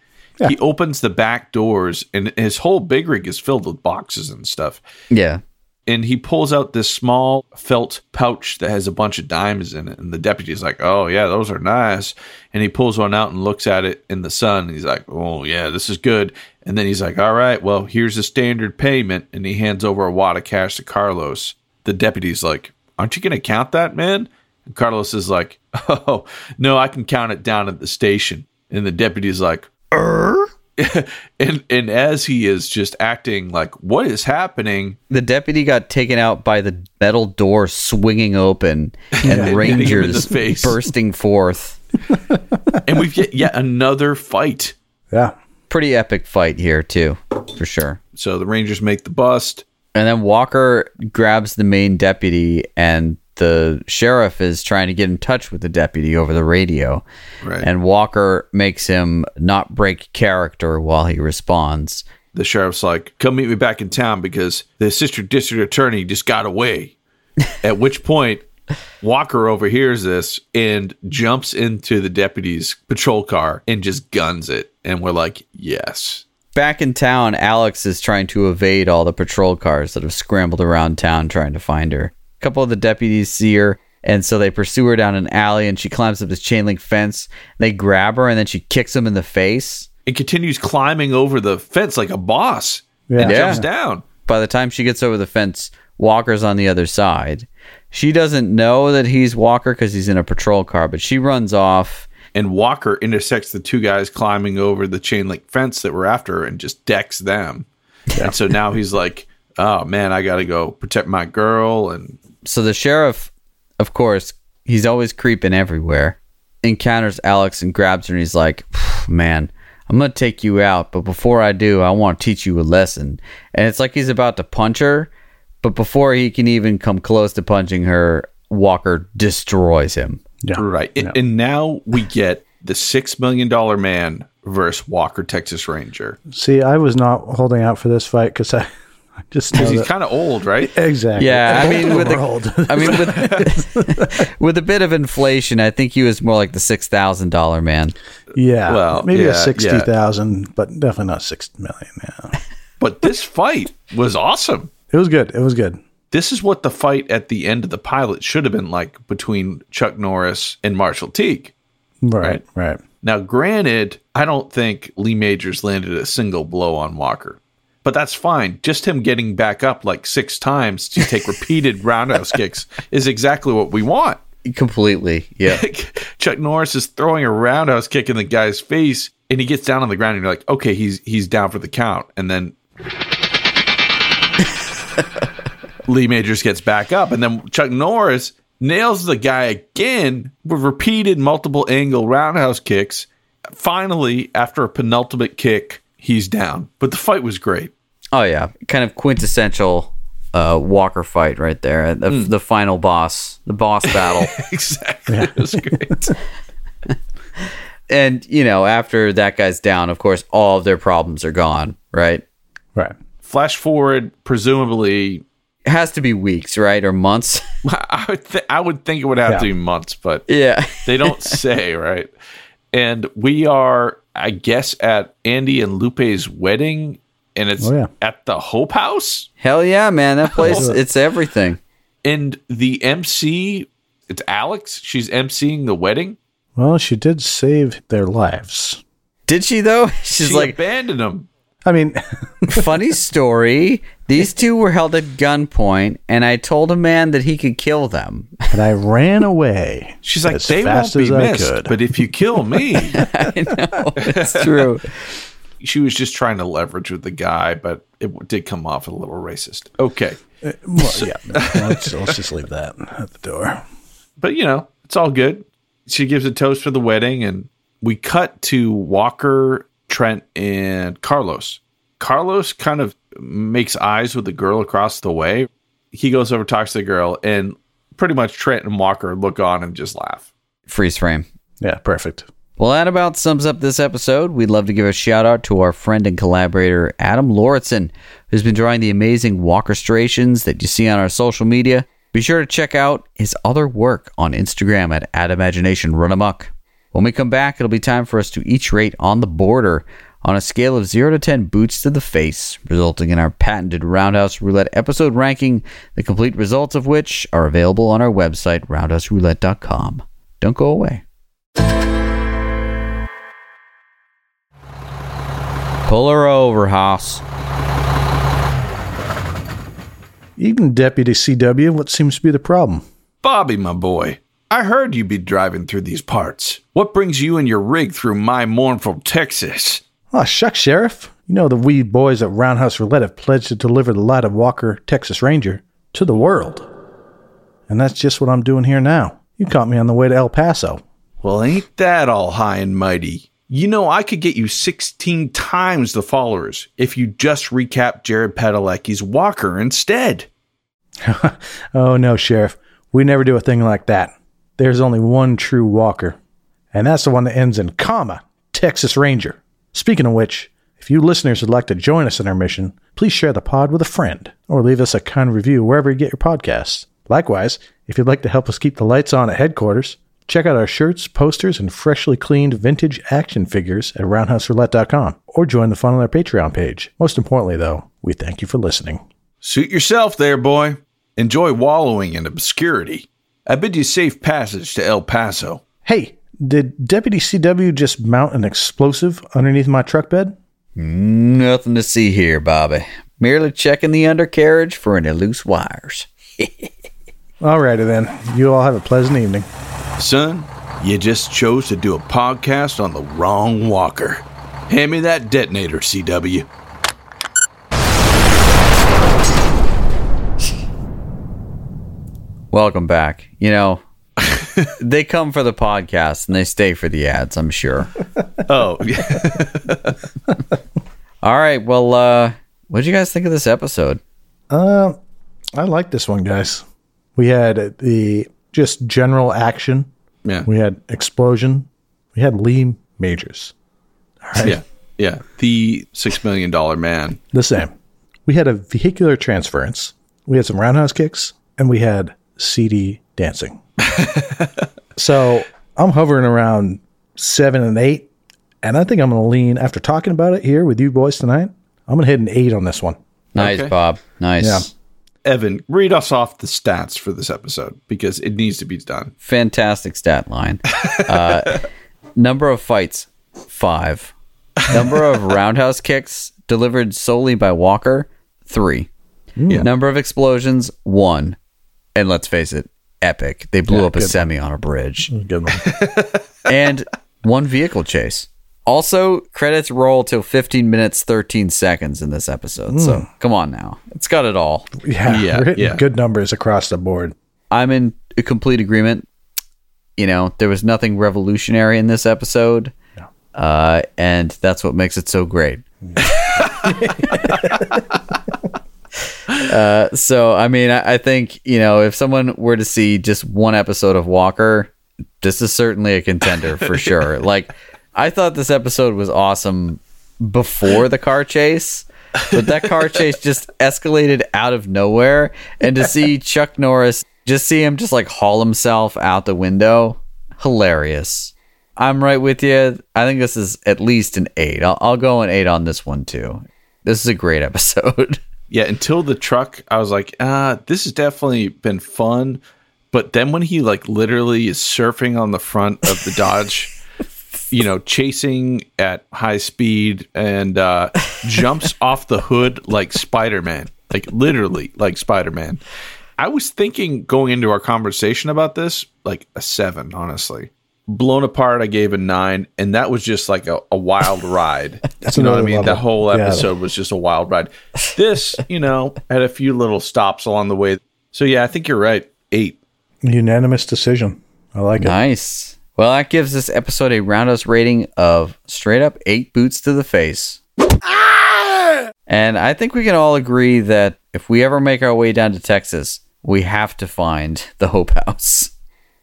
He opens the back doors and his whole big rig is filled with boxes and stuff. Yeah. And he pulls out this small felt pouch that has a bunch of diamonds in it. And the deputy's like, Oh, yeah, those are nice. And he pulls one out and looks at it in the sun. And he's like, Oh, yeah, this is good. And then he's like, All right, well, here's the standard payment. And he hands over a wad of cash to Carlos. The deputy's like, Aren't you going to count that, man? And Carlos is like, Oh, no, I can count it down at the station. And the deputy's like, Er? and and as he is just acting like what is happening The deputy got taken out by the metal door swinging open and hitting him in the rangers bursting forth. and we get yet another fight Yeah. Pretty epic fight here, too, for sure. so the rangers make the bust And then Walker grabs the main deputy, and the sheriff is trying to get in touch with the deputy over the radio. Right. And Walker makes him not break character while he responds. the sheriff's like come meet me back in town because the assistant district attorney just got away at which point walker overhears this and jumps into the deputy's patrol car and just guns it and we're like yes Back in town, Alex is trying to evade all the patrol cars that have scrambled around town trying to find her. A couple of the deputies see her, and so they pursue her down an alley, and she climbs up this chain link fence. They grab her, and then she kicks him in the face. and continues climbing over the fence like a boss and Yeah. jumps down By the time she gets over the fence, Walker's on the other side. She doesn't know that he's Walker because he's in a patrol car, but she runs off. and Walker intersects the two guys climbing over the chain link fence that were after her and just decks them. And so now he's like, "Oh man, I got to go protect my girl." And So the sheriff, of course, he's always creeping everywhere, encounters Alex and grabs her, and he's like, Man, I'm going to take you out, but before I do, I want to teach you a lesson. And it's like he's about to punch her, but before he can even come close to punching her, Walker destroys him. Yeah. right, and, and now we get the six million dollar man versus Walker Texas Ranger See, I was not holding out for this fight because I, I just because he's kind of old, right? exactly. Yeah, I mean, with the, World. I mean, with with a bit of inflation, I think he was more like the six thousand dollar man. yeah, Well, maybe yeah, a sixty thousand, but definitely not six million. Yeah, But this fight was awesome. It was good. It was good. This is what the fight at the end of the pilot should have been like between Chuck Norris and Marshall Teague. Right, right. Now, granted, I don't think Lee Majors landed a single blow on Walker, but that's fine. Just him getting back up like six times to take repeated roundhouse kicks is exactly what we want. Completely, yeah. Chuck Norris is throwing a roundhouse kick in the guy's face, and he gets down on the ground, and you're like, okay, he's he's down for the count, and then. Lee Majors gets back up, and then Chuck Norris nails the guy again with repeated multiple angle roundhouse kicks. Finally, after a penultimate kick, he's down. But the fight was great. Oh yeah, kind of quintessential uh, Walker fight right there. The, the final boss, the boss battle. exactly. It was great. and you know, after that guy's down, of course, all of their problems are gone. Right? Right. Flash forward, presumably, It has to be weeks, right, or months. I would, th- I would think it would have Yeah. to be months, but yeah. they don't say, right? And we are, I guess, at Andy and Lupe's wedding, and it's Oh, yeah. at the Hope House. Hell yeah, man. That place, it's everything. And the MC, it's Alex. She's emceeing the wedding. Well, she did save their lives. Did she, though? She's she like, abandoned them. I mean, funny story. These two were held at gunpoint, and I told a man that he could kill them. and I ran away. She's like, as they won't be missed, could. but if you kill me, I know. It's true. she was just trying to leverage with the guy, but it did come off a little racist. Okay. Uh, well, yeah, let's, let's just leave that at the door. but you know, it's all good. She gives a toast for the wedding, and we cut to Walker, Trent, and Carlos. Carlos kind of makes eyes with the girl across the way. He goes over, talks to the girl, and pretty much Trent and Walker look on and just laugh. Freeze frame. Yeah, perfect. Well, that about sums up this episode. We'd love to give a shout out to our friend and collaborator, Adam Lauritsen, who's been drawing the amazing Walker walkerstrations that you see on our social media. Be sure to check out his other work on Instagram at Adagimagination Run Amok. When we come back, it'll be time for us to each rate on the border on a scale of 0 to 10 boots to the face, resulting in our patented Roundhouse Roulette episode ranking, the complete results of which are available on our website, roundhouseroulette.com. Don't go away. Pull her over, Haas. Even Deputy CW, what seems to be the problem? Bobby, my boy, I heard you be driving through these parts. What brings you and your rig through my mournful Texas? Oh, shucks, Sheriff. You know the wee boys at Roundhouse Roulette have pledged to deliver the light of Walker, Texas Ranger, to the world. And that's just what I'm doing here now. You caught me on the way to El Paso. Well, ain't that all high and mighty? You know, I could get you 16 times the followers if you just recap Jared Padalecki's Walker instead. Oh, no, Sheriff. We never do a thing like that. There's only one true Walker, and that's the one that ends in comma, Texas Ranger. Speaking of which, if you listeners would like to join us in our mission, please share the pod with a friend or leave us a kind review wherever you get your podcasts. Likewise, if you'd like to help us keep the lights on at headquarters, check out our shirts, posters, and freshly cleaned vintage action figures at roundhouseroulette.com or join the fun on our Patreon page. Most importantly, though, we thank you for listening. Suit yourself there, boy. Enjoy wallowing in obscurity. I bid you safe passage to El Paso. Hey, did Deputy CW just mount an explosive underneath my truck bed? Nothing to see here, Bobby. Merely checking the undercarriage for any loose wires. Alrighty then. You all have a pleasant evening. Son, you just chose to do a podcast on the wrong walker. Hand me that detonator, CW. Welcome back. You know, they come for the podcast and they stay for the ads, I'm sure. Oh, All right. Well, uh, what did you guys think of this episode? Uh, I like this one, guys. We had the just general action. yeah. We had explosion. We had Lee Majors. Yeah. Yeah. The $6 million man. The same. We had a vehicular transference. We had some roundhouse kicks, and we had CD dancing. so I'm hovering around seven and eight, and I think I'm going to lean after talking about it here with you boys tonight. I'm going to hit an eight on this one. Nice, Okay. Bob. Nice. Yeah. Evan, read us off the stats for this episode because it needs to be done. Fantastic stat line. Uh, number of fights, five. Number of roundhouse kicks delivered solely by Walker, three. Number of explosions, one. And let's face it, epic. They blew Yeah, up a semi on a bridge. Mm, good one. and one vehicle chase. Also, credits roll till 15 minutes 13 seconds in this episode. So mm. come on now, it's got it all. Yeah, Yeah, yeah. good numbers across the board. I'm in a complete agreement. You know, there was nothing revolutionary in this episode, uh, and that's what makes it so great. Mm. Uh, so, I mean, I, I think you know, if someone were to see just one episode of Walker, this is certainly a contender for sure. Like, I thought this episode was awesome before the car chase. But that car chase just escalated out of nowhere. And to see Chuck Norris, just see him just like haul himself out the window, hilarious. I'm right with you. I think this is at least an eight. I'll, I'll go an eight on this one too. This is a great episode. Yeah, until the truck, I was like, uh, this has definitely been fun. But then when he like literally is surfing on the front of the Dodge, you know, chasing at high speed and uh, jumps off the hood like Spider Man, like literally like Spider Man. I was thinking going into our conversation about this, like a seven, honestly. Blown apart, I gave a nine, and that was just like a, a wild ride. You know what I mean? level. The whole Yeah. episode was just a wild ride. This, you know, had a few little stops along the way. So yeah, I think you're right. Eight. Unanimous decision. I like it. Nice. Well, that gives this episode a roundhouse rating of straight up eight boots to the face. Ah! And I think we can all agree that if we ever make our way down to Texas, we have to find the Hope House.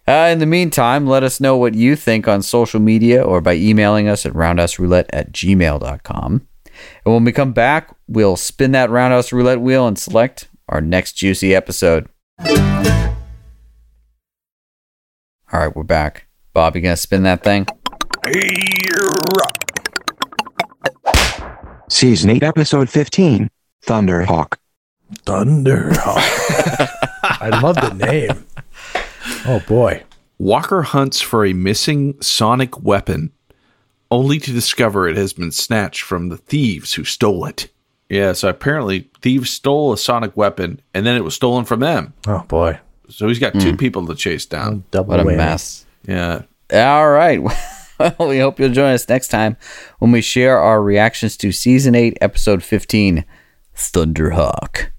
Uh, in the meantime, let us know what you think on social media or by emailing us at roundhouseroulette at gmail.com. And when we come back, we'll spin that roundhouse roulette wheel and select our next juicy episode. All right, we're back. Bob, you gonna spin that thing? Season 8, Episode 15 Thunderhawk. Thunderhawk. I love the name. Oh boy. Walker hunts for a missing sonic weapon, only to discover it has been snatched from the thieves who stole it. Yeah, so apparently thieves stole a sonic weapon and then it was stolen from them. Oh boy. So he's got two hmm. people to chase down. Double What a whammy. mess. Yeah. All right. Well, we hope you'll join us next time when we share our reactions to season 8, episode 15, Thunderhawk.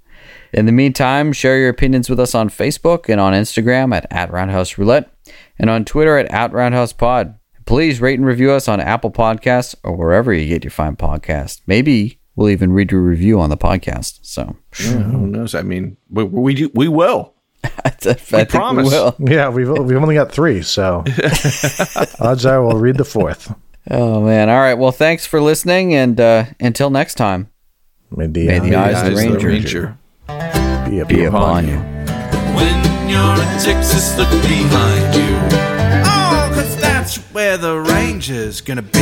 In the meantime, share your opinions with us on Facebook and on Instagram at, at Roundhouse Roulette and on Twitter at, at Roundhouse Pod. Please rate and review us on Apple Podcasts or wherever you get your fine podcast. Maybe we'll even read your review on the podcast. So Yeah, who knows? I mean, we we, do, we will. I, think promise. we will. Yeah, we've we've only got three, so odds are we'll read the fourth. Oh, man. All right. Well, thanks for listening. And uh, until next time, May the, May the uh, eyes of the Eyes Ranger. Be a be upon you. When you're in Texas, look behind you. Oh, 'cause that's where the ranger's gonna be.